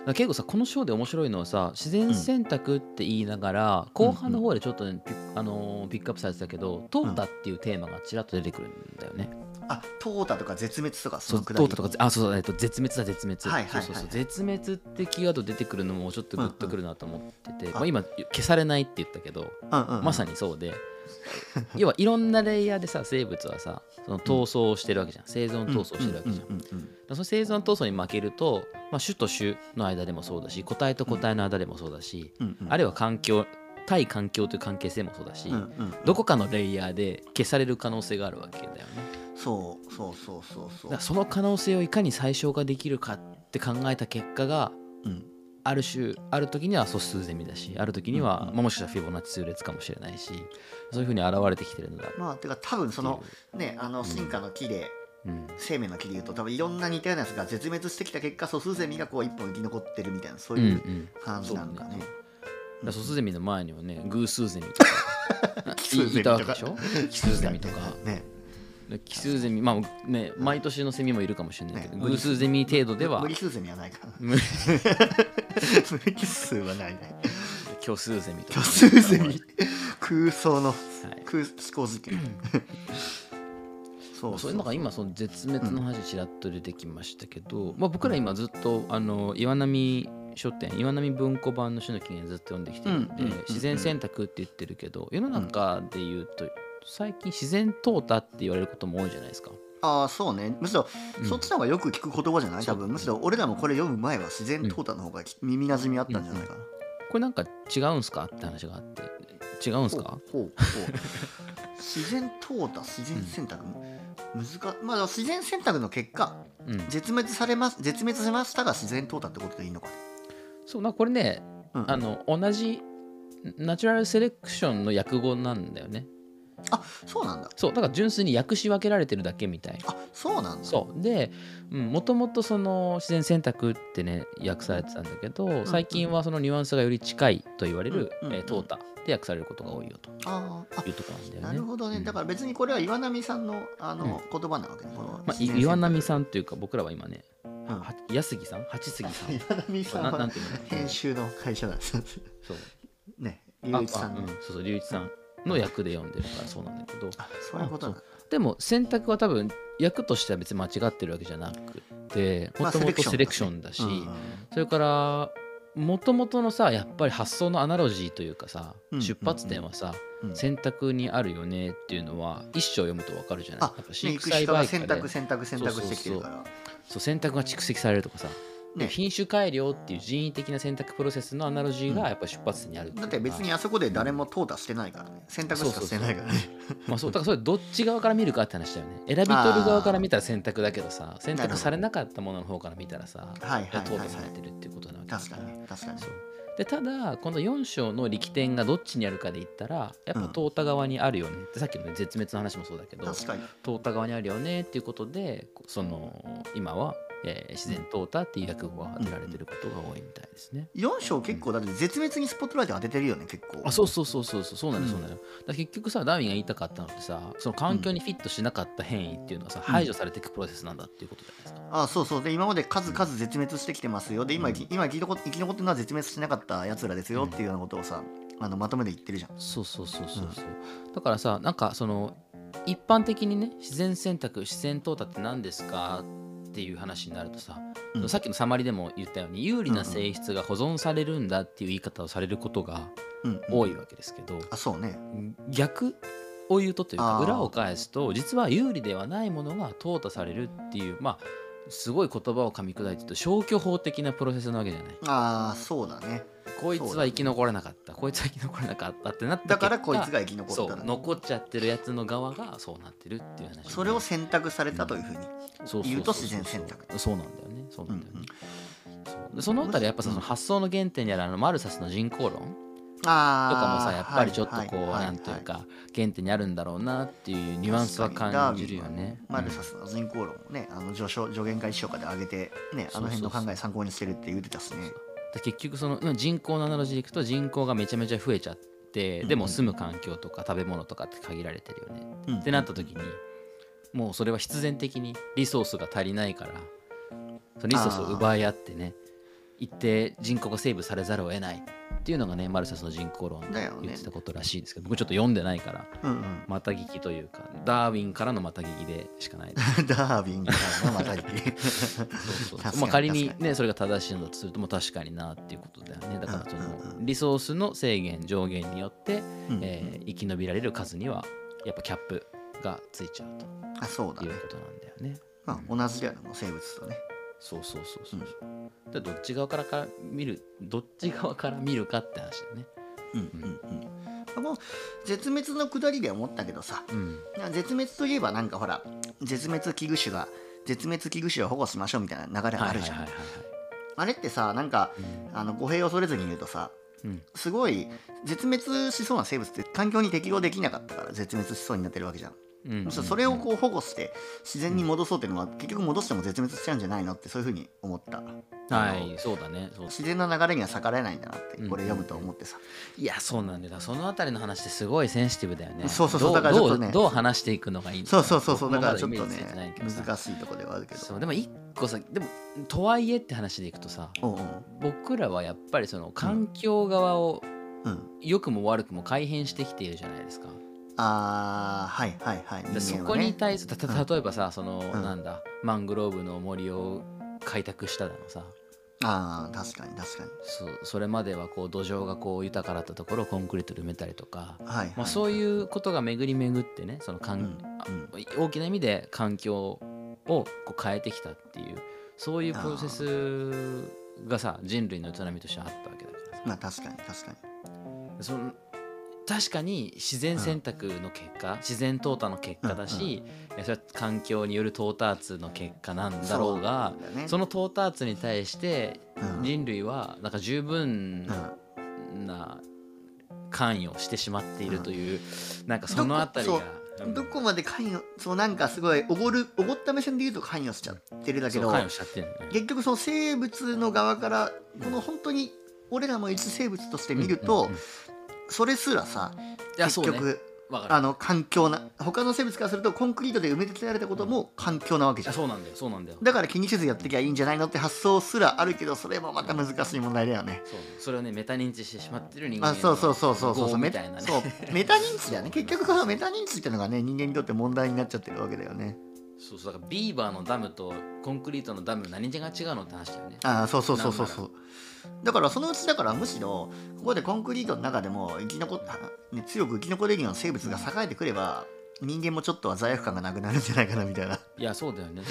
結構さこの章で面白いのはさ自然選択って言いながら、後半の方でちょっとね、ピッあのーピックアップされてたけど「淘汰」っていうテーマがちらっと出てくるんだよね。あ淘汰とか絶滅とかそとかあそうそう、えっと、絶滅だ絶滅、はいはいはいそうそう絶滅ってキーワード出てくるのもちょっとグッとくるなと思ってて、んまあ、今消されないって言ったけど、うんうんうん。まさにそうで 要はいろんなレイヤーでさ生物はさその闘争をしてるわけじゃん。生存闘争してるわけじゃん。うんうんうんその生存闘争に負けると、まあ、種と種の間でもそうだし個体と個体の間でもそうだし、うん。うんあるいは環境対環境という関係性もそうだし、うんうんどこかのレイヤーで消される可能性があるわけだよね。そうそうそうそうそう。その可能性をいかに最小化できるかって考えた結果がうんある種ある時には素数ゼミだしある時には、うんうん。まあもしかしたらフィボナッチ数列かもしれないしそういうふうに現れてきてるんだ。まあてか多分そのねあの進化の木でうん。生命の木でいうと多分いろんな似たようなやつが絶滅してきた結果素数ゼミがこう一本生き残ってるみたいなそういううん感じなんかね。だから素数ゼミの前にはね偶数ゼミとか いいたわけでしょ？奇数ゼミとか。ね。で奇数ゼミまあね毎年のセミもいるかもしれないけど、ね偶数ゼミ程度では無理数ゼミはないから。無無理数はないね。虚数ゼミと虚か数ゼミ空想のはい空思考実験。そうそういうのが今その絶滅の話ちらっと出てきましたけど、まあ、僕ら今ずっとあの岩波書店岩波文庫版の種の起源ずっと読んできてるんで、うんうんうんうん自然選択って言ってるけど世の中で言うと最近自然淘汰って言われることも多いじゃないですか。ああそうね。むしろ、うん。そっちの方がよく聞く言葉じゃない？多分むしろ俺らもこれ読む前は自然淘汰の方が耳なじみあったんじゃないかな、これなんか違うんすか？って話があって。違うんすか？ほうほうほう。自然淘汰自然選択、難かまあ自然選択の結果うん、絶滅されます絶滅しましたが自然淘汰ってことでいいのかね、そうなこれねうん、あの同じナチュラルセレクションの訳語なんだよね。あそうなんだ。そうだから純粋に訳し分けられてるだけみたい。あそうなんだ。そう。でもともとその自然選択ってね訳されてたんだけど最近はそのニュアンスがより近いと言われる、うんうんえー淘汰で訳されることが多いよとあーあいうところなんだよね。なるほどね、うん。だから別にこれは岩波さんのあの、言葉なわけね。このまあ、岩波さんというか僕らは今ね、ん。は安杉さん？八杉さん。岩波さんは編集の会社なんですそう。ねあ龍一さんうん、そうそう龍一さんの役で読んでるからそうなんだけど。あそういうことなでも選択は多分役としては別に間違ってるわけじゃなくてまあもともとセレクションだし、うんそれからもともとのさやっぱり発想のアナロジーというかさ、うん出発点はさ、うん。選択にあるよねっていうのは一章読むと分かるじゃない。あやっぱね飼育栽培選択選択選択してきてるから。そう選択が蓄積されるとかさ、ね品種改良っていう人為的な選択プロセスのアナロジーがやっぱり出発点にあるうだって別にあそこで誰も淘汰してないからね。選択しかしてないからね。まあそうだからそれどっち側から見るかって話だよね。選び取る側から見たら選択だけどさ選択されなかったものの方から見たらさ淘汰されてるっていうことなわけだ確かに確かにそう。でただこの4章の力点がどっちにあるかで言ったらやっぱ淘汰側にあるよね。ってさっきの、ね、絶滅の話もそうだけど淘汰側にあるよねっていうことでその今はえー自然淘汰っていう訳語が当てられてることが多いみたいですね。4章結構だって絶滅にスポットライト当ててるよね結構。あそうそうそうそうそうそうなのようんそうなのよ、だから結局さダーウィンが言いたかったのってさその環境にフィットしなかった変異っていうのはさ、ん。排除されていくプロセスなんだっていうことじゃないですか。あそうそうで今まで数々絶滅してきてますよ。で今,、うん。今生き残っ生き残ってるのは絶滅しなかったやつらですよっていうようなことをさ、あのまとめて言ってるじゃん。そうそうそうそうそう、だからさなんかその一般的にね自然選択自然淘汰って何ですかっていう話になるとさ、うん。さっきのサマリでも言ったように有利な性質が保存されるんだっていう言い方をされることがうん、うん。多いわけですけど、あそうね。逆を言うとというか裏を返すと実は有利ではないものが淘汰されるっていうまあすごい言葉を噛み砕いて言うと消去法的なプロセスなわけじゃない。ああそうだねこいつは生き残れなかった。こいつは生き残れなかったってなっただからこいつが生き残そった残っちゃってるやつの側がそうなってるっていう話。それを選択されたというふうにそうそうそう言う。と自然選択。そうなんだよね。そうなんだよね、うんそう。でそのあたりやっぱさうん。その発想の原点にあるあのマルサスの人口論。とあかもあさやっぱりちょっとこうはいはいなんというか原点にあるんだろうなっていうニュアンスは感じるよね。マルサスの人口論をね、あの助書助言会師匠かで上げて、ね、あの辺の考え参考にしてるって言ってたしね。で結局そのうん人口のアナロジーでいくと人口がめちゃめちゃ増えちゃってでも住む環境とか食べ物とかって限られてるよね。うんってなった時にもうそれは必然的にリソースが足りないからそのリソースを奪い合ってね一定人口がセーブされざるを得ないっていうのがねマルサスの人口論で言ってたことらしいですけど僕ちょっと読んでないからうんうん。また聞きというかダーウィンからのまた聞きでしかない ダービンからのまたぎ。そうそうまあ、仮にねそれが正しいのだとするともう確かになっていうことだよねだからそのうんうんうリソースの制限上限によって、うんえー生き延びられる数にはやっぱキャップがついちゃうあ、そうだねという。ことなんだよね。まあ、同じだよね、もう生物とね。そうそうそうそうそう。でどっち側からから見るどっち側から見るかって話だよね。うんうんうん。もう絶滅のくだりで思ったけどさ、うん。絶滅といえばなんかほら、絶滅危惧種が、絶滅危惧種を保護しましょうみたいな流れあるじゃん。あれってさ、なんか、あの語弊を恐れずに言うとさ、うんすごい絶滅しそうな生物って環境に適応できなかったから絶滅しそうになってるわけじゃん。うん。そそれをこう保護して自然に戻そうっていうのは結局戻しても絶滅しちゃうんじゃないのってそういうふうに思った。はい。そうだね。そう自然の流れには逆らえないんだなってうん。これ読むと思ってさ。いやそうなんだよ。そのあたりの話ってすごいセンシティブだよね。そうそうそう。どだからちょっとねどうどう話していくのがいいのか。そうそうそうそう。だからちょっとね難しいところではあるけど。そう。でも一個さでもとはいえって話でいくとさ僕らはやっぱりその環境側をうん。良くも悪くも改変してきているじゃないですか。あーはいはいはい。でそこに対する例えばさその、うんなんだマングローブの森を開拓しただのさあー確かに確かに。そうそれまではこう土壌がこう豊かだったところをコンクリートで埋めたりとか、はい、はい。まあ、そういうことが巡り巡ってねそのかん、うんあうん大きな意味で環境をこう変えてきたっていうそういうプロセスがさ人類の営みとしてあったわけだからさまあ確かに確かに。その確かに自然選択の結果、自然淘汰の結果だし、えそれは環境による淘汰圧の結果なんだろうがそね。その淘汰圧に対してうん。人類はなんか十分うんな関与してしまっているという、なんかそのあたりがどこまで関与そうなんかすごいおごるおごった目線で言うと関与しちゃってるだけど。結局その生物の側からこの本当に俺らも一生物として見ると、うんうんうんそれすらさ結局、わかる。あの環境な他の生物からするとコンクリートで埋め立てられたことも環境なわけじゃん。そうなんだよ。そうなんだよ。だから気にせずやってきゃいいんじゃないのって発想すらあるけどそれもまた難しい問題だよね。そう。それをねメタ認知してしまってる人間のあそうそうそうそうそう。業メみたいなね。そう。メタ認知だよね。結局このメタ認知っていうのがね人間にとって問題になっちゃってるわけだよね。そうそう。だからビーバーのダムとコンクリートのダム何が違うのって話だよね。ああそうそうそうそうそうだからそのうちだからむしろここでコンクリートの中でも生き残った、ね、強く生き残れるような生物が栄えてくれば人間もちょっとは罪悪感がなくなるんじゃないかなみたいな。いやそうだよね。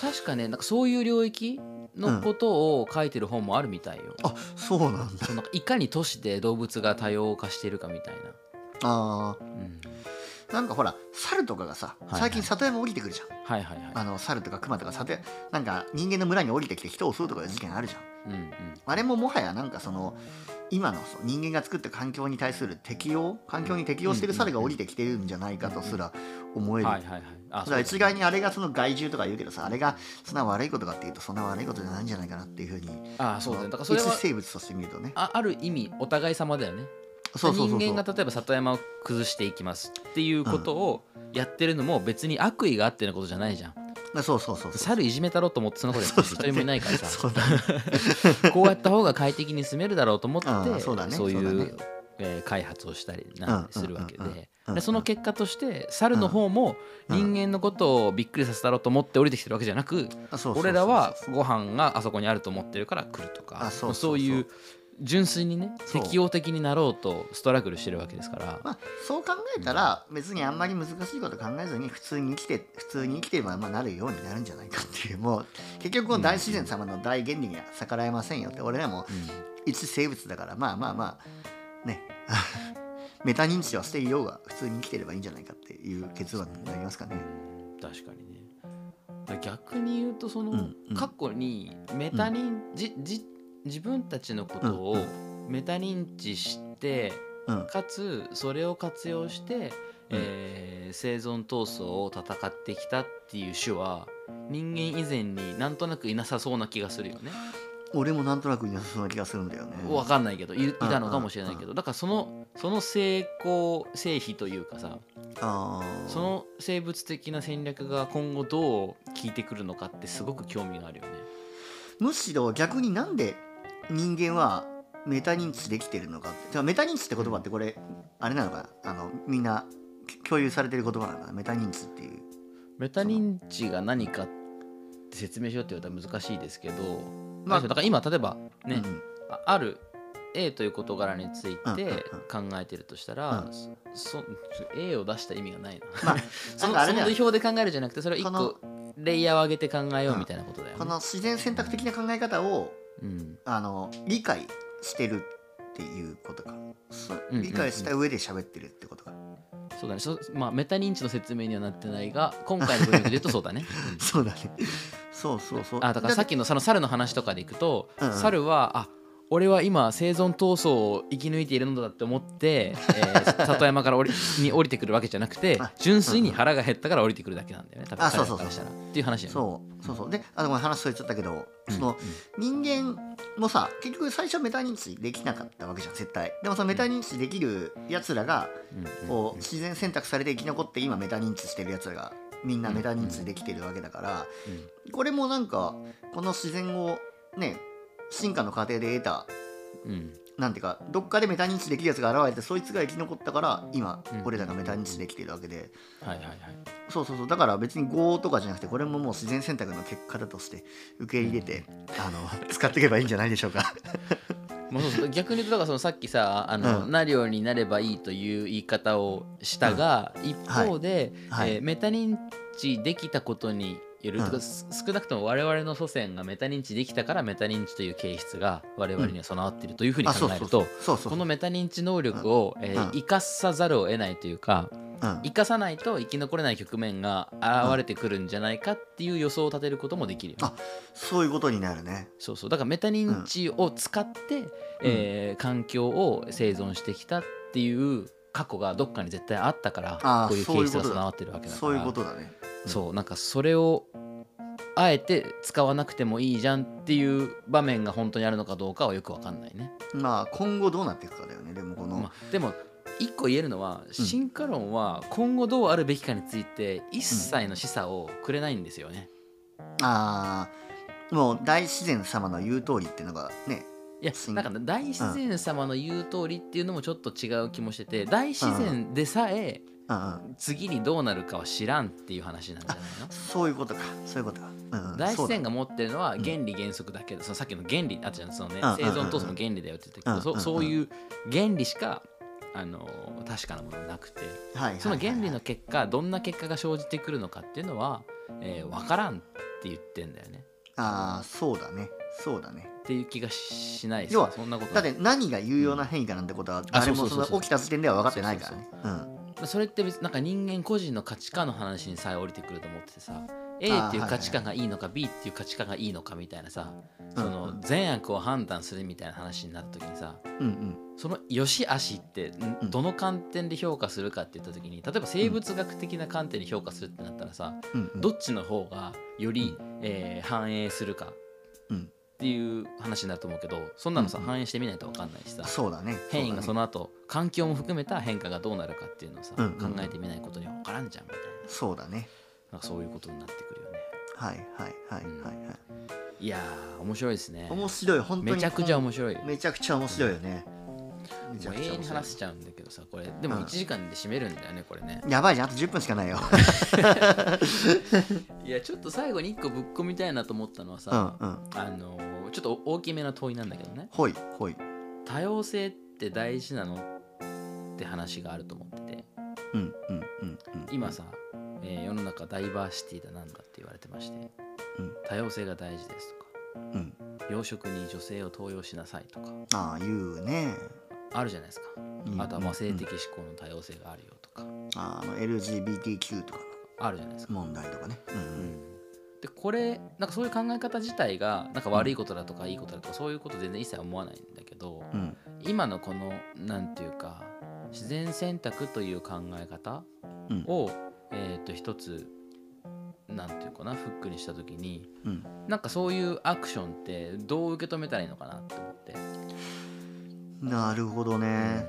確かねなんかそういう領域のことを書いてる本もあるみたいよ、あそうなんだ。そうなんかいかに都市で動物が多様化しているかみたいあな、うん、ーなんかほら猿とかがさはい最近里山降りてくるじゃん、はいはいはい。あの猿とか熊とか里なんか人間の村に降りてきて人を襲うとかいう事件あるじゃん。うんうん。あれももはやなんかその今の人間が作った環境に対する適応環境に適応してる猿が降りてきてるんじゃないかとすら思える、はいはいから一概にあれがその害獣とか言うけどさあれがそんな悪いことかっていうとそんな悪いことじゃないんじゃないかなっていうふうにあそうだね。だからそれは一生物として見るとね。あある意味お互い様だよね人間が例えば里山を崩していきますっていうことをやってるのも別に悪意があってのことじゃないじゃん。あそうそうそうそう。猿いじめたろうと思ってそのことやってる人一人もいないからさ。こうやった方が快適に住めるだろうと思ってうんそうだね。そういうね。えー開発をしたりなんするわけで。うんでその結果として猿の方も人間のことをびっくりさせたろうと思って降りてきてるわけじゃなく俺らはご飯があそこにあると思ってるから来るとかそういう純粋にね適応的になろうとストラグルしてるわけですから。まあ、そう考えたら別にあんまり難しいこと考えずに普通に生きて普通に生きてればまあなるようになるんじゃないかっていうもう結局この大自然様の大原理には逆らえませんよって俺らも一生物だからまあまあまあね。メタ認知はしていようが普通に生きてればいいんじゃないかっていう結論になりますかね。確かにね。だ逆に言うとその、うんうん。過去にメタ認、じじ自分たちのことをうんメタ認知して、うんかつそれを活用して、えー生存闘争を戦ってきたっていう種は人間以前になんとなくいなさそうな気がするよね。俺もなんとなくいなさそうな気がするんだよね。わかんないけどいいたのかもしれないけどだからそのその成功成否というかさその生物的な戦略が今後どう効いてくるのかってすごく興味があるよね。むしろ逆になんで人間はメタ認知できてるのかっててかメタ認知って言葉ってこれあれなのかな？あのみんな共有されてる言葉なのかな？メタ認知っていう。メタ認知が何かって説明しようって言われたら難しいですけど、まあだから今例えばね、うんあある A という事柄についうんてうん考えてるとしたら、うん。A を出した意味がないな。まあ その土俵で考えるじゃなくてそれを一個レイヤーを上げて考えようみたいなことだよね。この自然選択的な考え方をうん。あの理解してるっていうことか。そう。んうんうん理解した上で喋ってるってことか、そうだね。そまあ、メタ認知の説明にはなってないが今回の文脈で言うとそうだね。そうだね。そうそうそう。あだからさっきのその猿の話とかでいくと、うんうん。猿はあ俺は今生存闘争を生き抜いているのだって思って、えー里山から降り に降りてくるわけじゃなくてあ純粋に腹が減ったから降りてくるだけなんだよね。多分あ彼らそうそう。そうからしたら。っていう話だよね。そうそうそう。であの話それちゃったけど、その人間もさ結局最初メタ認知できなかったわけじゃん絶対。でもそのメタ認知できるやつらがうんうんうん。こう自然選択されて生き残って今メタ認知してるやつらがみんなメタ認知できてるわけだからこれもなんかこの自然をね進化の過程で得たうん。うんなんていうかどっかでメタ認知できるやつが現れてそいつが生き残ったから今うん。俺らがメタ認知できてるわけで。はいはいはい。そうそうそう。だから別に業とかじゃなくてこれももう自然選択の結果だとして受け入れてあの 使っていけばいいんじゃないでしょうか。まあ、そうそう逆に言うとだからそのさっきさあの、うん。なるようになればいいという言い方をしたが、一方で、はいえーメタ認知できたことによる、うん。少なくとも我々の祖先がメタ認知できたからメタ認知という形質が我々には備わっているというふうにあ考えるとこのメタ認知能力を、えーうん。生かさざるを得ないというかうん。生かさないと生き残れない局面が現れてくるんじゃないかっていう予想を立てることもできるよね、あそういうことになるね。そうそう。だからメタ認知を使って、えー環境を生存してきたっていう過去がどっかに絶対あったからこういう形質が備わってるわけだから。そういうこと。だね。そうなんかそれをあえて使わなくてもいいじゃんっていう場面が本当にあるのかどうかはよくわかんないね、まあ今後どうなっていくかだよね。でもこの、まあ、でも一個言えるのは進化論は今後どうあるべきかについて一切の示唆をくれないんですよね、ああもう大自然様の言う通りっていうのがねいや進なんかね大自然様の言う通りっていうのもちょっと違う気もしてて大自然でさえ次にどうなるかは知らんっていう話なんじゃないの？そういうことか。そういうことか。うんうん、大自然がが持ってるのは原理原則だけで、そのさっきの原理あったじゃんそのね、うん生存闘争の原理だよって言ったけど、うんそそういう原理しかあの確かなものなくてその原理の結果どんな結果が生じてくるのかっていうのは、えー、分からんって言ってんだよね。ああそうだね。そうだね。っていう気がしないです。要はそんなこと。だって何が有用な変異かなんてことはあ誰もその起きた時点では分かってないからね。うん。それって別になんか人間個人の価値観の話にさえ降りてくると思っててさ A っていう価値観がいいのか B っていう価値観がいいのかみたいなさそうんの善悪を判断するみたいな話になった時にさその良し悪しってどの観点で評価するかって言った時に例えば生物学的な観点で評価するってなったらさどっちの方がより、えー反映するか。うんっていう話になると思うけどそんなのさ、うん反映してみないと分かんないしさ。そうだね。変異がそのの後環境も含めた変化がどうなるかっていうのをさ、うんうん。考えてみないことには分からんじゃんみたいな。そうだね。なんかそういうことになってくるよね。はいはいはいはいはい。いやー面白いですね。面白い。本当にめちゃくちゃ面白いめちゃくちゃ面白いよね。めちもう永遠に話しちゃうんだけどさこれ。でもうん1時間で締めるんだよねこれね。やばいじゃんあと10分しかないよ。いやちょっと最後に1個ぶっ込みたいなと思ったのはうんさ、うん。あのーちょっと大きめな問いなんだけどね。ほいほい。多様性って大事なのって話があると思ってて。うんうんうんうん。今さ、えー世の中ダイバーシティだなんだって言われてまして。うん。多様性が大事ですとか。うん。養殖に女性を登用しなさいとか。ああ言うねあるじゃないですか。うん。あとはまあ性的うん指向の多様性があるよとか。あの LGBTQ とか。あるじゃないですか、の問題とかね。うん。うん。でこれなんかそういう考え方自体がなんか悪いことだとかいいことだとかそういうこと全然一切思わないんだけどうん。今のこのなんていうか自然選択という考え方うん。を、えー、と一つなんていうかなフックにした時にうん。なんかそういうアクションってどう受け止めたらいいのかなって思って。なるほどね。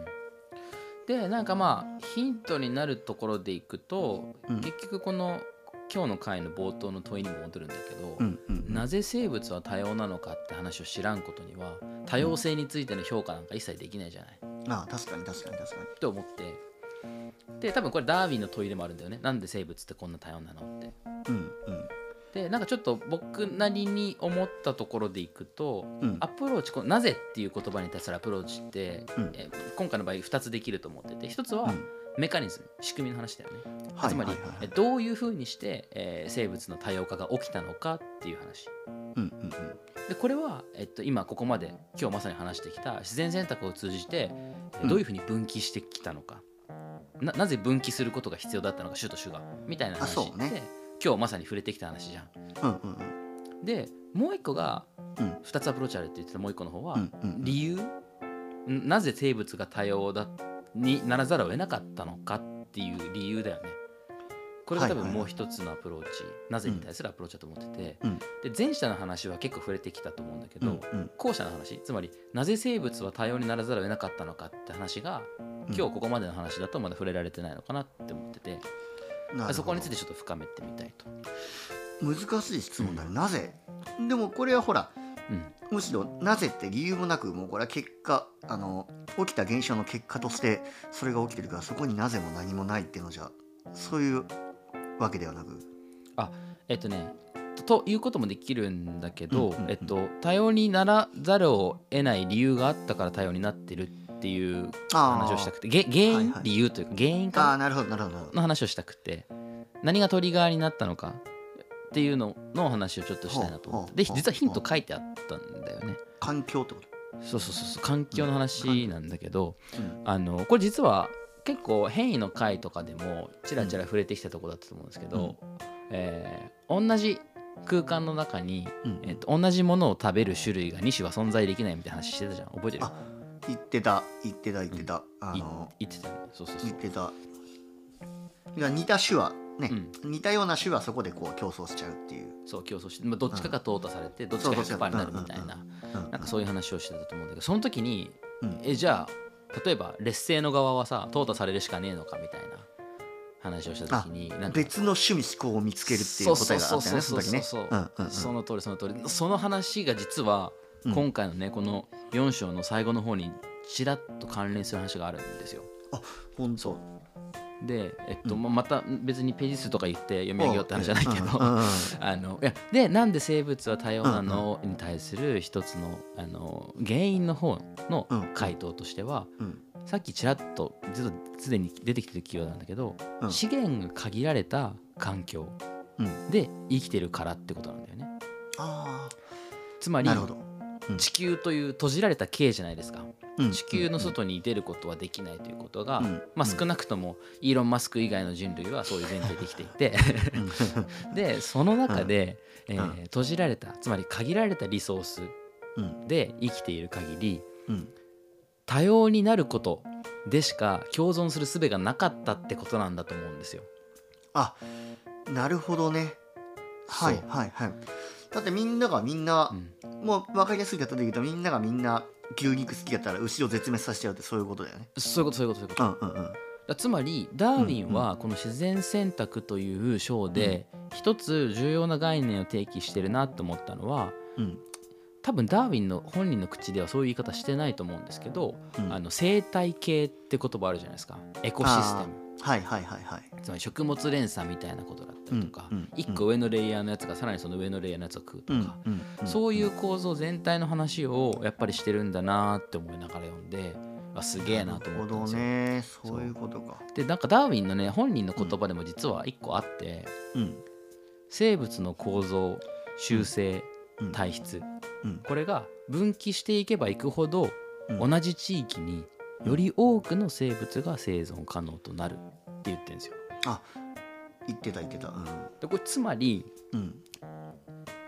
でなんかまあヒントになるところでいくと、うん。結局この今日の回の冒頭の問いにも戻るんだけど、うんうんなぜ生物は多様なのかって話を知らんことには多様性についての評価なんか一切できないじゃない、ああ確かに確かに確かに。って思って。で多分これダーウィンの問いでもあるんだよね。なんで生物ってこんな多様なのって。うんうんでなんかちょっと僕なりに思ったところでいくとうん。アプローチこのなぜっていう言葉に対するアプローチって、うん。え今回の場合2つできると思ってて1つはうん。メカニズム仕組みの話だよね、はいつまり、はいはい。はいえどういうふうにして、えー生物の多様化が起きたのかっていう話。うんうんでこれは、えっと、今ここまで今日まさに話してきた自然選択を通じて、えうん。どういうふうに分岐してきたのか、ななぜ分岐することが必要だったのか主と主がみたいなあ話で、そうね今日まさに触れてきた話じゃん。うんうんうん。でもう一個がうん。2つアプローチあるって言ってたもう一個の方は、うんうんうん。理由？んなぜ生物が多様にならざるを得なかったのかっていう理由だよね。これが多分はいはいはい。もう一つのアプローチ、なぜに対するアプローチだと思ってて、うん。で前者の話は結構触れてきたと思うんだけど、うんうん。後者の話。つまりなぜ生物は多様にならざるを得なかったのかって話が今日ここまでの話だとまだ触れられてないのかなって思ってて、そこについてちょっと深めてみたいと。難しい質問だね。なぜ？でもこれはほらうん。むしろなぜって理由もなくもうこれは結果あの起きた現象の結果としてそれが起きてるからそこになぜも何もないっていうのじゃそういうわけではなく。えっとねということもできるんだけど、うんうんうん。えっと、多様にならざるを得ない理由があったから多様になってるっていうあ話をしたくてげ原因、理由というか原因あかあなるほどなるほどなるほど。の話をしたくて何がトリガーになったのかっていうのの話をちょっとしたいなと思って。で実はヒント書いてあったんだよね。環境ってこそうそうそうそう環境の話なんだけど、あのこれ実は結構変異の回とかでもちらちら触れてきたところだったと思うんですけど、えー同じ空間の中に、うん。えっと同じものを食べる種類が2種は存在できないみたいな話してたじゃん。覚えてる？あ言ってた言ってた言ってた、あいの言ってたね。そうそうそう。言ってた。いや似た種はね、う似たような種はそこでこう競争しちゃうっていう、そう競争して、まあ、どっちかが淘汰されて、どっちかが100%になるみたいなうんなんかそういう話をしてたと思うんだけどその時にうん。えじゃあ例えば劣勢の側はさ淘汰されるしかねえのかみたいな話をした時になんか別の趣味思考を見つけるっていう答えがあったよねその時ね。その通りその通り。その話が実はうん今回のねこの4章の最後の方にちらっと関連する話があるんですよ。本当で、えっとうん。また別にページ数とか言って読み上げようって話じゃないけど、あのいやでなんで生物は多様なの？に対する一つのあの原因の方のうん。回答としては、うん。さっきちらっとずっとすでに出てきてるキーワードなんだけど、うん。資源が限られた環境うん。で生きてるからってことなんだよね。あつまりあなるほど地球という閉じられた形じゃないですか。うん。地球の外に出ることはできないということが、うん。まあ、少なくともイーロン・マスク以外の人類はそういう前提できていて。でその中で、えーうん。閉じられたつまり限られたリソースうん。で生きている限りうん。多様になることでしか共存する術がなかったってことなんだと思うんですよ。あなるほどね。はいはいはいだってみんながみんなう、ん。もう分かりやすい方で言うとみんながみんな牛肉好きだったら牛を絶滅させちゃうってそういうことだよね。そういうことそういうことそういうこと。うんうんうん。だつまりダーウィンはこの自然選択という章で一つ重要な概念を提起してるなと思ったのはうん。多分ダーウィンの本人の口ではそういう言い方してないと思うんですけど、うん。あの生態系って言葉あるじゃないですか。エコシステム。はいはいはいはいつまり食物連鎖みたいなことだったりとか、うんうん一個上のレイヤーのやつがさらにその上のレイヤーのやつを食うとか、そういう構造全体の話をやっぱりしてるんだなって思いながら読んであすげえなと思ったんですよ。そういうことかでなんかダーウィンのね本人の言葉でも実は一個あって、うん生物の構造習性うん体質うんこれが分岐していけばいくほどうん同じ地域により多くの生物が生存可能となるって言ってるんですよ。あ言ってた言ってた。でこれつまりうん。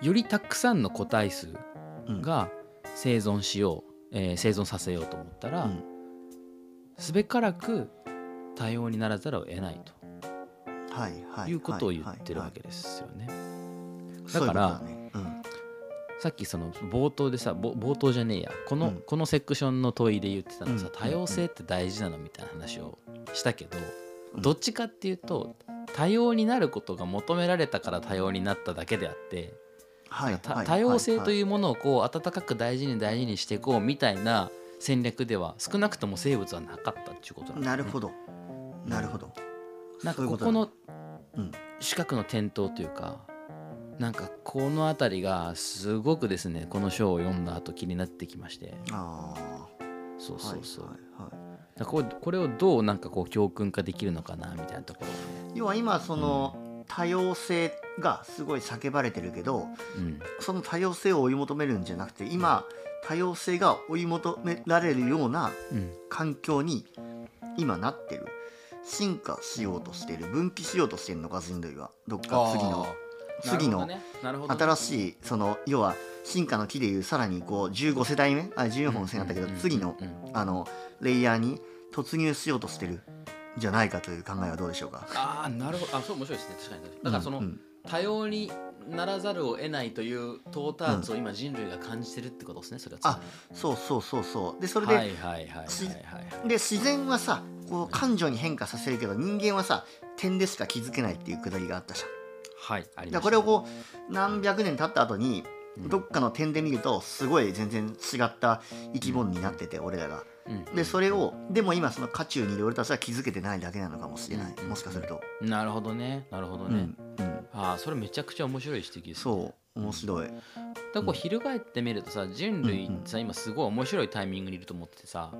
よりたくさんの個体数うん。が生存しよう、えー生存させようと思ったら、うん。すべからく多様にならざるを得ないはいはいということを言ってるわけですよね。だだからさっきその冒頭でさぼ冒頭じゃねえや。この,、うん。このセクションの問いで言ってたのさ、うん。多様性って大事なのみたいな話をしたけど、うんどっちかっていうと多様になることが求められたから多様になっただけであって、はい多様性といううものをこう温かく大事に大事にしていこうみたいな戦略では少なくとも生物はなかったっていうことなんだよね。なるほど。なるほど。なんかここのうん。四角の点灯というかなんかこの辺りがすごくですねこの章を読んだ後気になってきまして。あそうあそうそう、はいはいはいこれこれをどうなんかこう教訓化できるのかなみたいなところ。をね要は今その多様性がすごい叫ばれてるけどうん。その多様性を追い求めるんじゃなくて今多様性が追い求められるようなうん。環境に今なってる。進化しようとしてる分岐しようとしてるのか人類は。どっか次の次の新しいその要は進化の木でいうさらにこう15世代目あ14本線あったけどうん次のあのレイヤーに突入しようとしてる。んじゃないかという考えはどうでしょうか？ああなるほど。あそう面白いですね。確かにだからその、うん。うん多様にならざるを得ないという到達を今人類が感じてるってことですねそれは。つまりそうそうそうそう。でそれで,、自然はさこう感情に変化させるけど人間はさ点でしか気づけないっていうくだりがあったじゃん。はいありましこれをこう何百年経った後にうんどっかの点で見るとすごい全然違った生き物になってて俺らが。うん。でそれをでも今その渦中にいる俺たちは気づけてないだけなのかもしれない。うん。もしかすると。なるほどね。なるほどね、ああそれめちゃくちゃ面白い指摘です、ね、そう。面白い。だからこう翻ってみるとさ人類さ今すごい面白いタイミングにいると思っててさ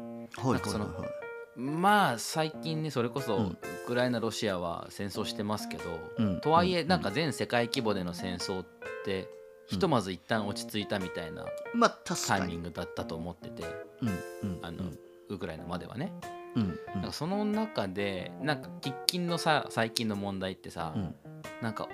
まあ最近ねそれこそうん。ウクライナロシアは戦争してますけど、うん。とはいえうん。なんか全世界規模での戦争ってひとまず一旦落ち着いたみたいなタイ。ミングだったと思ってて。あのウクライナまではね。なんかその中でなんか喫緊のさ最近の問題ってさうん。なんか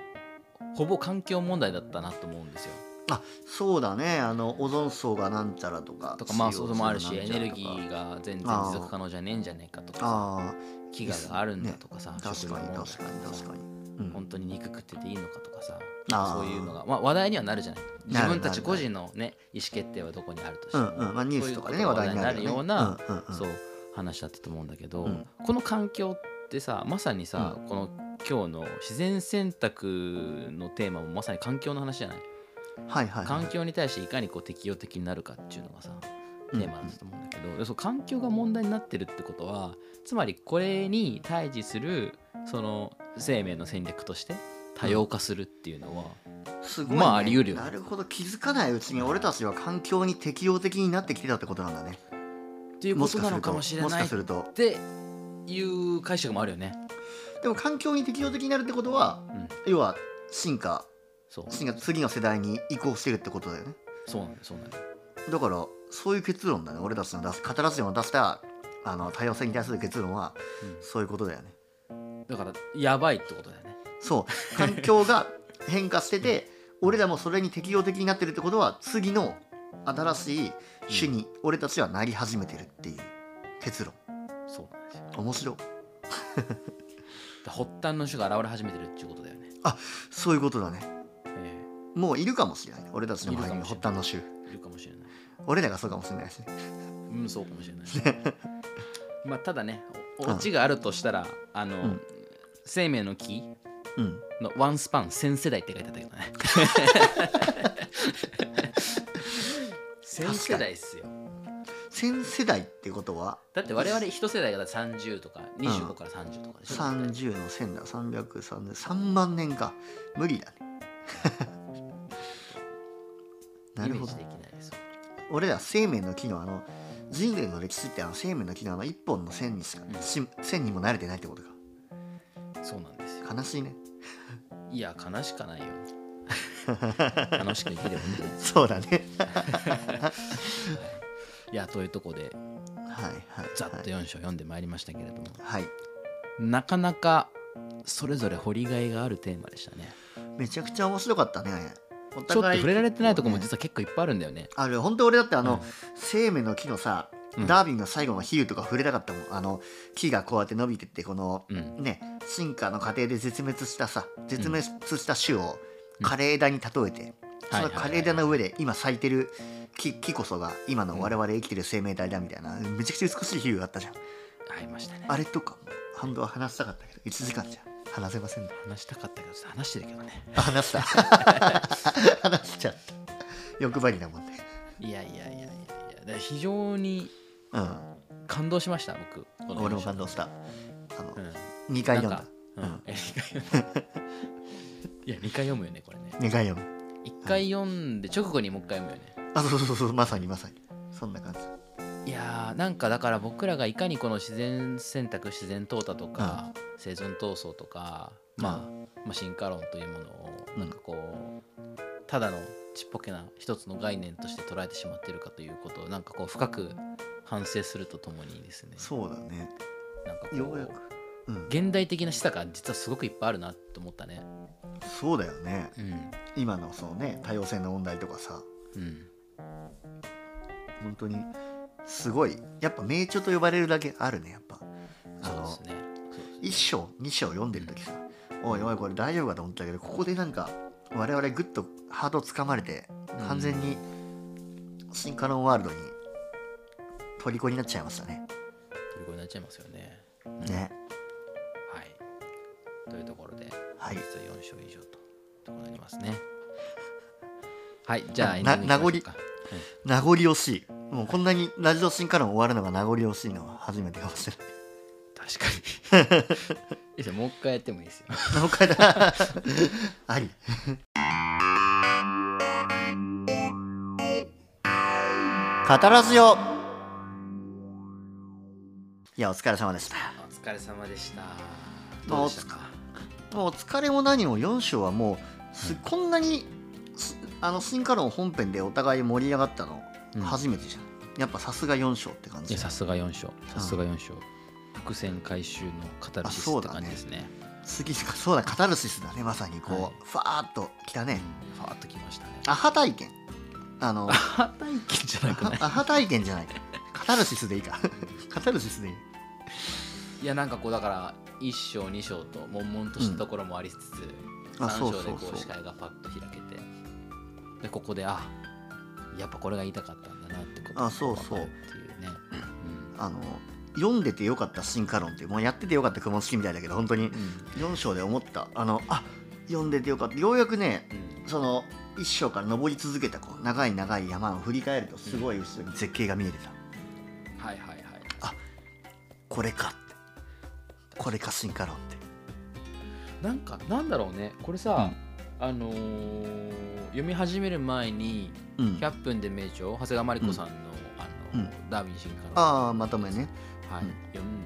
ほぼ環境問題だったなと思うんですよ。あそうだね。あのオゾン層がなんちゃらとかとかまあそう CO2 もあるしエネルギーが全然持続可能じゃねえんじゃねえかとかさあ飢餓があるんだとかさ、あ確かに食料問題確かにとかさ確かに、うん。本当に肉食ってていいのかとかさそういうのが、まあ、話題にはなるじゃない。自分たち個人のね意思決定はどこにあるとしても、うんうん。まあ、ニュースとかでねそういう話題になるような、うんうんうん。そう話だったと思うんだけど、うん。この環境ってさまさにさ、うこの今日の自然選択のテーマもまさに環境の話じゃない？はいはいはい。環境に対していかにこう適応的になるかっていうのがさテーマだと思うんだけど、でそう環境が問題になってるってことはつまりこれに対峙するその生命の戦略として多様化するっていうのは、すごい、ね、まああり得るよね。なるほど。気づかないうちに俺たちは環境に適応的になってきてたってことなんだね。っていうことなのかもしれもしない。っかすると。ていう解釈もあるよね。でも環境に適応的になるってことはうん、要は進化。進化次の世代に移行してるってことだよね。そうなんだよそうなんだよ。だからそういう結論だね。俺たちの出す語らずでも出したあの多様性に対する結論はそういうことだよね。だからやばいってことだよねそう。環境が変化してて俺らもそれに適応的になってるってことは次の新しい種に俺たちはなり始めてるっていう結論。そうなんですよ。面白い。発端の種が現れ始めてるっていうことだよね。そういうことだね。えもういるかもしれない。俺たちの周りに発端の種。えいるかもしれない。俺らがそうかもしれないしね。うんそうかもしれない まあただねおオチがあるとしたらあの、ん。生命の木うん。のワンスパン1000世代って書いてあったけどね。1000世代っすよ。1000世代ってことは？だって我々一世代が30とか25から30とかでしょ、30の1000だ3003万年か。無理だね。なるほど。イメージできないです俺ら生命の木のあの人類の歴史ってあの生命の木のあの一本の線にしか、うん。し線にも慣れてないってことかそうなんですよ。悲しいね。いや悲しかないよ。楽しく生きればいいんじゃないです。そうだね。か いやというとこではいはいざっと4章読んでまいりましたけれども、はい。なかなかそれぞれ掘りがいがあるテーマでしたね。めちゃくちゃ面白かったね。おちょっと触れられてないとこもね実は結構いっぱいあるんだよね。ある。本当俺だってあの、うん。生命の木のさ、うん。ダーウィンの最後の比喩とか触れたかったもん。あの木がこうやって伸びてってこの、うん。ね進化の過程で絶滅したさ絶滅した種をうん。枯れ枝に例えて、はいその枯れ枝の上で今咲いてる木木こそが今の我々生きてる生命体だみたいな、めちゃくちゃ美しい比喩があったじゃん。ありましたね。あれとかも半分は話したかったけど1時間じゃ話せませんね話したかったけど話してるけどね。あ話した。話しちゃった。欲張りなもんねいやいやいやいやいや。非常にうん。感動しました僕。この俺も感動した。あの、うん。2回読んだ。うん。え二回。読んだいや2回読むよねこれね。2回読む。1回読んで直後にもう1回読むよね。あそうそうそうまさにまさに。そんな感じ。いやーなんかだから僕らがいかにこの自然選択自然淘汰とか、生存闘争とか、まあ、まあ進化論というものをうん。なんかこう、ただのちっぽけな一つの概念として捉えてしまっているかということをなんかこう深く反省するとともにですね。そうだね。なんかこようやく。ううん。現代的な示唆が実はすごくいっぱいあるなと思ったね。そうだよね。うん。今のそのね多様性の問題とかさ。うん。本当にすごいやっぱ名著と呼ばれるだけあるねやっぱ。あのそうですね。そうです1章2章読んでる時さ。おいおいこれ大丈夫かと思ったけどここでなんか我々グッとハートつかまれてうん。完全に進化論ワールドに虜になっちゃいましたね。虜になっちゃいますよね。ね。はい。というところではい。実は4章以上ととなりますね。はいじゃあエンデなィングい名残惜しい。もうこんなにラジオ進化論終わるのが名残惜しいのは初めてかもしれない。確かに。いいもう一回やってもいいですよ。もう一回だ あり。カタラジオいやお疲れ様でした。お疲れ様でした。まあどうでしたか？もうお疲れも何も4章はもうすこんなにすあの進化論本編でお互い盛り上がったのうん。初めてじゃん、やっぱさすが4章って感じさすが4章さすが4章伏線回収のカタルシスって感じですね。次そうだカタルシスだねまさにこう、はい。ファーっときたね。ファーッときましたね。アハ体験。あのアハ体験じゃない？アハ体験じゃない。カタルシスでいいか。カタルシスでいいいやなんかこうだから1章2章と悶々としたところもありつつ、あ3そうそうそう章でこう。視界がパッと開けてでここであやっぱこれが言いたかったんだなってことがあそうっていうね、あの読んでてよかった進化論っていうもうやっててよかった雲式みたいだけど本当に。うん。4章で思った。あのあ読んでてよかった。ようやくねうんその1章から登り続けたこう長い長い山を振り返るとすごい後ろに絶景が見えてた、はいはいはいこれかって。これか進化論って。なんかなんだろうね。これさ、あのー読み始める前にうん「100分で名著」長谷川真理子さんの,、あのうん。ダーウィン進化論。ああまとめね。はい。うん。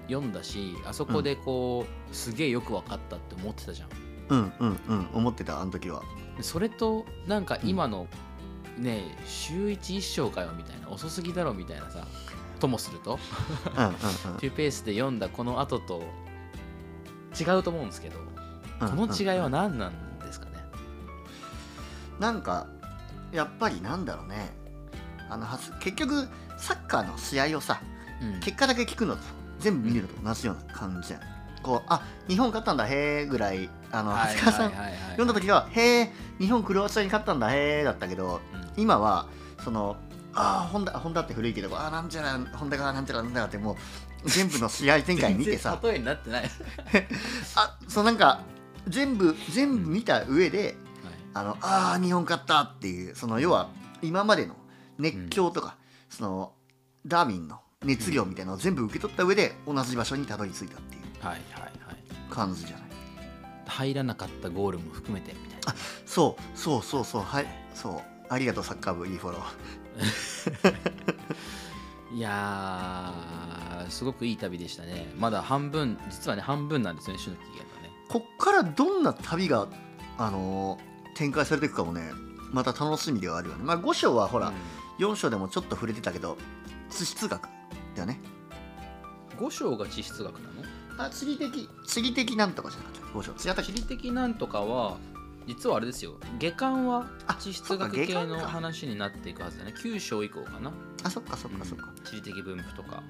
読んだしあそこでこう、すげえよく分かったって思ってたじゃん。うんうんうん。思ってたあの時は。でそれとなんか今のね週一一章かよみたいな。遅すぎだろみたいなさともすると。うんうんうん。というペースで読んだこの後と違うと思うんですけどうんこの違いは何なんですかね？なんかやっぱりなんだろうね。あの結局サッカーの試合をさうん。結果だけ聞くのと全部見るのと同じような感じじゃん、こうあ日本勝ったんだへえぐらいあのはい長谷川さん読んだ時はへえ日本クロアチアに勝ったんだへえだったけどうん。今はそのああホンダホンダって古いけどあーなんちゃらホンダがなんちゃらなんちゃらってもう全部の試合展開見てさ。例えになってない、は いあそうなんか全部全部見た上で、あのあー日本勝ったっていうその要は今までの熱狂とか、そのダーウィンの熱量みたいなのを全部受け取った上で同じ場所にたどり着いたっていうはいはいはい。感じじゃない？入らなかったゴールも含めてみたいな。そうそうそうそうはいそう。ありがとうサッカー部いいフォロー いやーすごくいい旅でしたね。まだ半分実はね半分なんですよね種の期限がね。こっからどんな旅があのー展開されていくかもねまた楽しみではあるよね。まあ5章はほら、4章でもちょっと触れてたけど地質学だよね。5章が地質学なの？あ地理的地理的なんとかじゃなくて5章。違ったっけ？地理的なんとかは実はあれですよ。下巻はあ地質学系の話になっていくはずだね。9章以降かな、あそっかそっかそっか、うん地理的分布とか。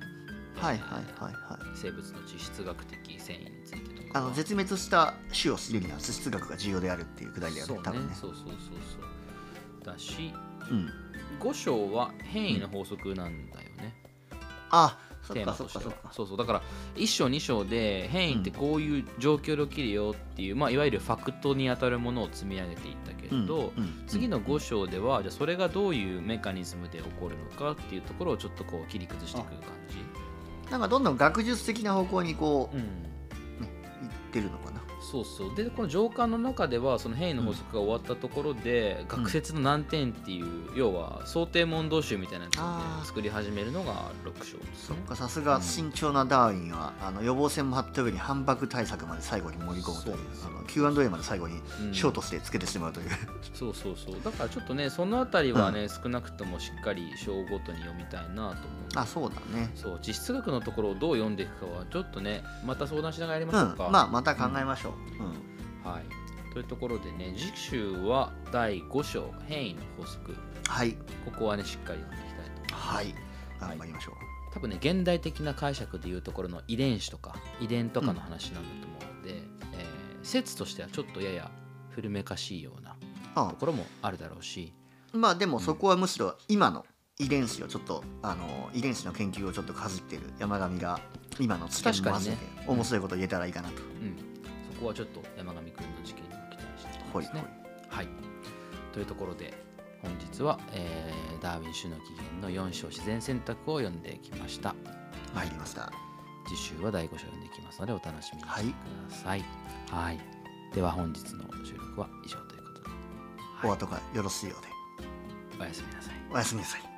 はいはいはいはい。生物の地質学的繊維についてとか。あの絶滅した種を知るには地質学が重要であるっていうくだりだよそうね。ね多分ね。そうそうそうそう。だしうん。5章は変異の法則なんだよね、あそっテーマとしては。そうそう。だから1章2章で変異ってこういう状況で起きるよっていう、まあ、いわゆるファクトに当たるものを積み上げていったけれど、うんうん次の5章ではじゃあそれがどういうメカニズムで起こるのかっていうところをちょっとこう切り崩していく感じ、なんかどんどん学術的な方向にこう、うん、行ってるのかなそうそう。でこの上巻の中ではその変異の法則が終わったところで、学説の難点っていう要は想定問答集みたいなやつを作り始めるのが6章ですね。そっかさすが慎重なダーウィンは、あの予防線も張った上に反爆対策まで最後に盛り込むという Q&A まで最後にうん。ショートしてつけてしまうという、そうそうそう。だからちょっとねそのあたりはね、少なくともしっかり章ごとに読みたいなと思う。あそうだね。そう。地質学のところをどう読んでいくかはちょっとねまた相談しながらやりうましょうん。か、まあまた考えましょう、うん。はい。というところでね次週は第5章変異の法則。はい。ここはねしっかり読んでいきたいとはい。頑張りましょう、多分ね現代的な解釈でいうところの遺伝子とか遺伝とかの話なんだと思うので、えー説としてはちょっとやや古めかしいようなあところもあるだろうし。まあでもそこはむしろ今の遺伝子をちょっとあの遺伝子の研究をちょっとかじってる山上が今の知見も交えてね。面白いこと言えたらいいかなと、うん、そこはちょっと山上くんの事件にも期待したいますね。はい、というところで本日は、えーダーウィン種の起源の4章自然選択を読んできました。参りました。次週は第5章読んでいきますのでお楽しみに。してください。はい、では本日の収録は以上ということで、はい。お後がよろしいようで。おやすみなさい。おやすみなさい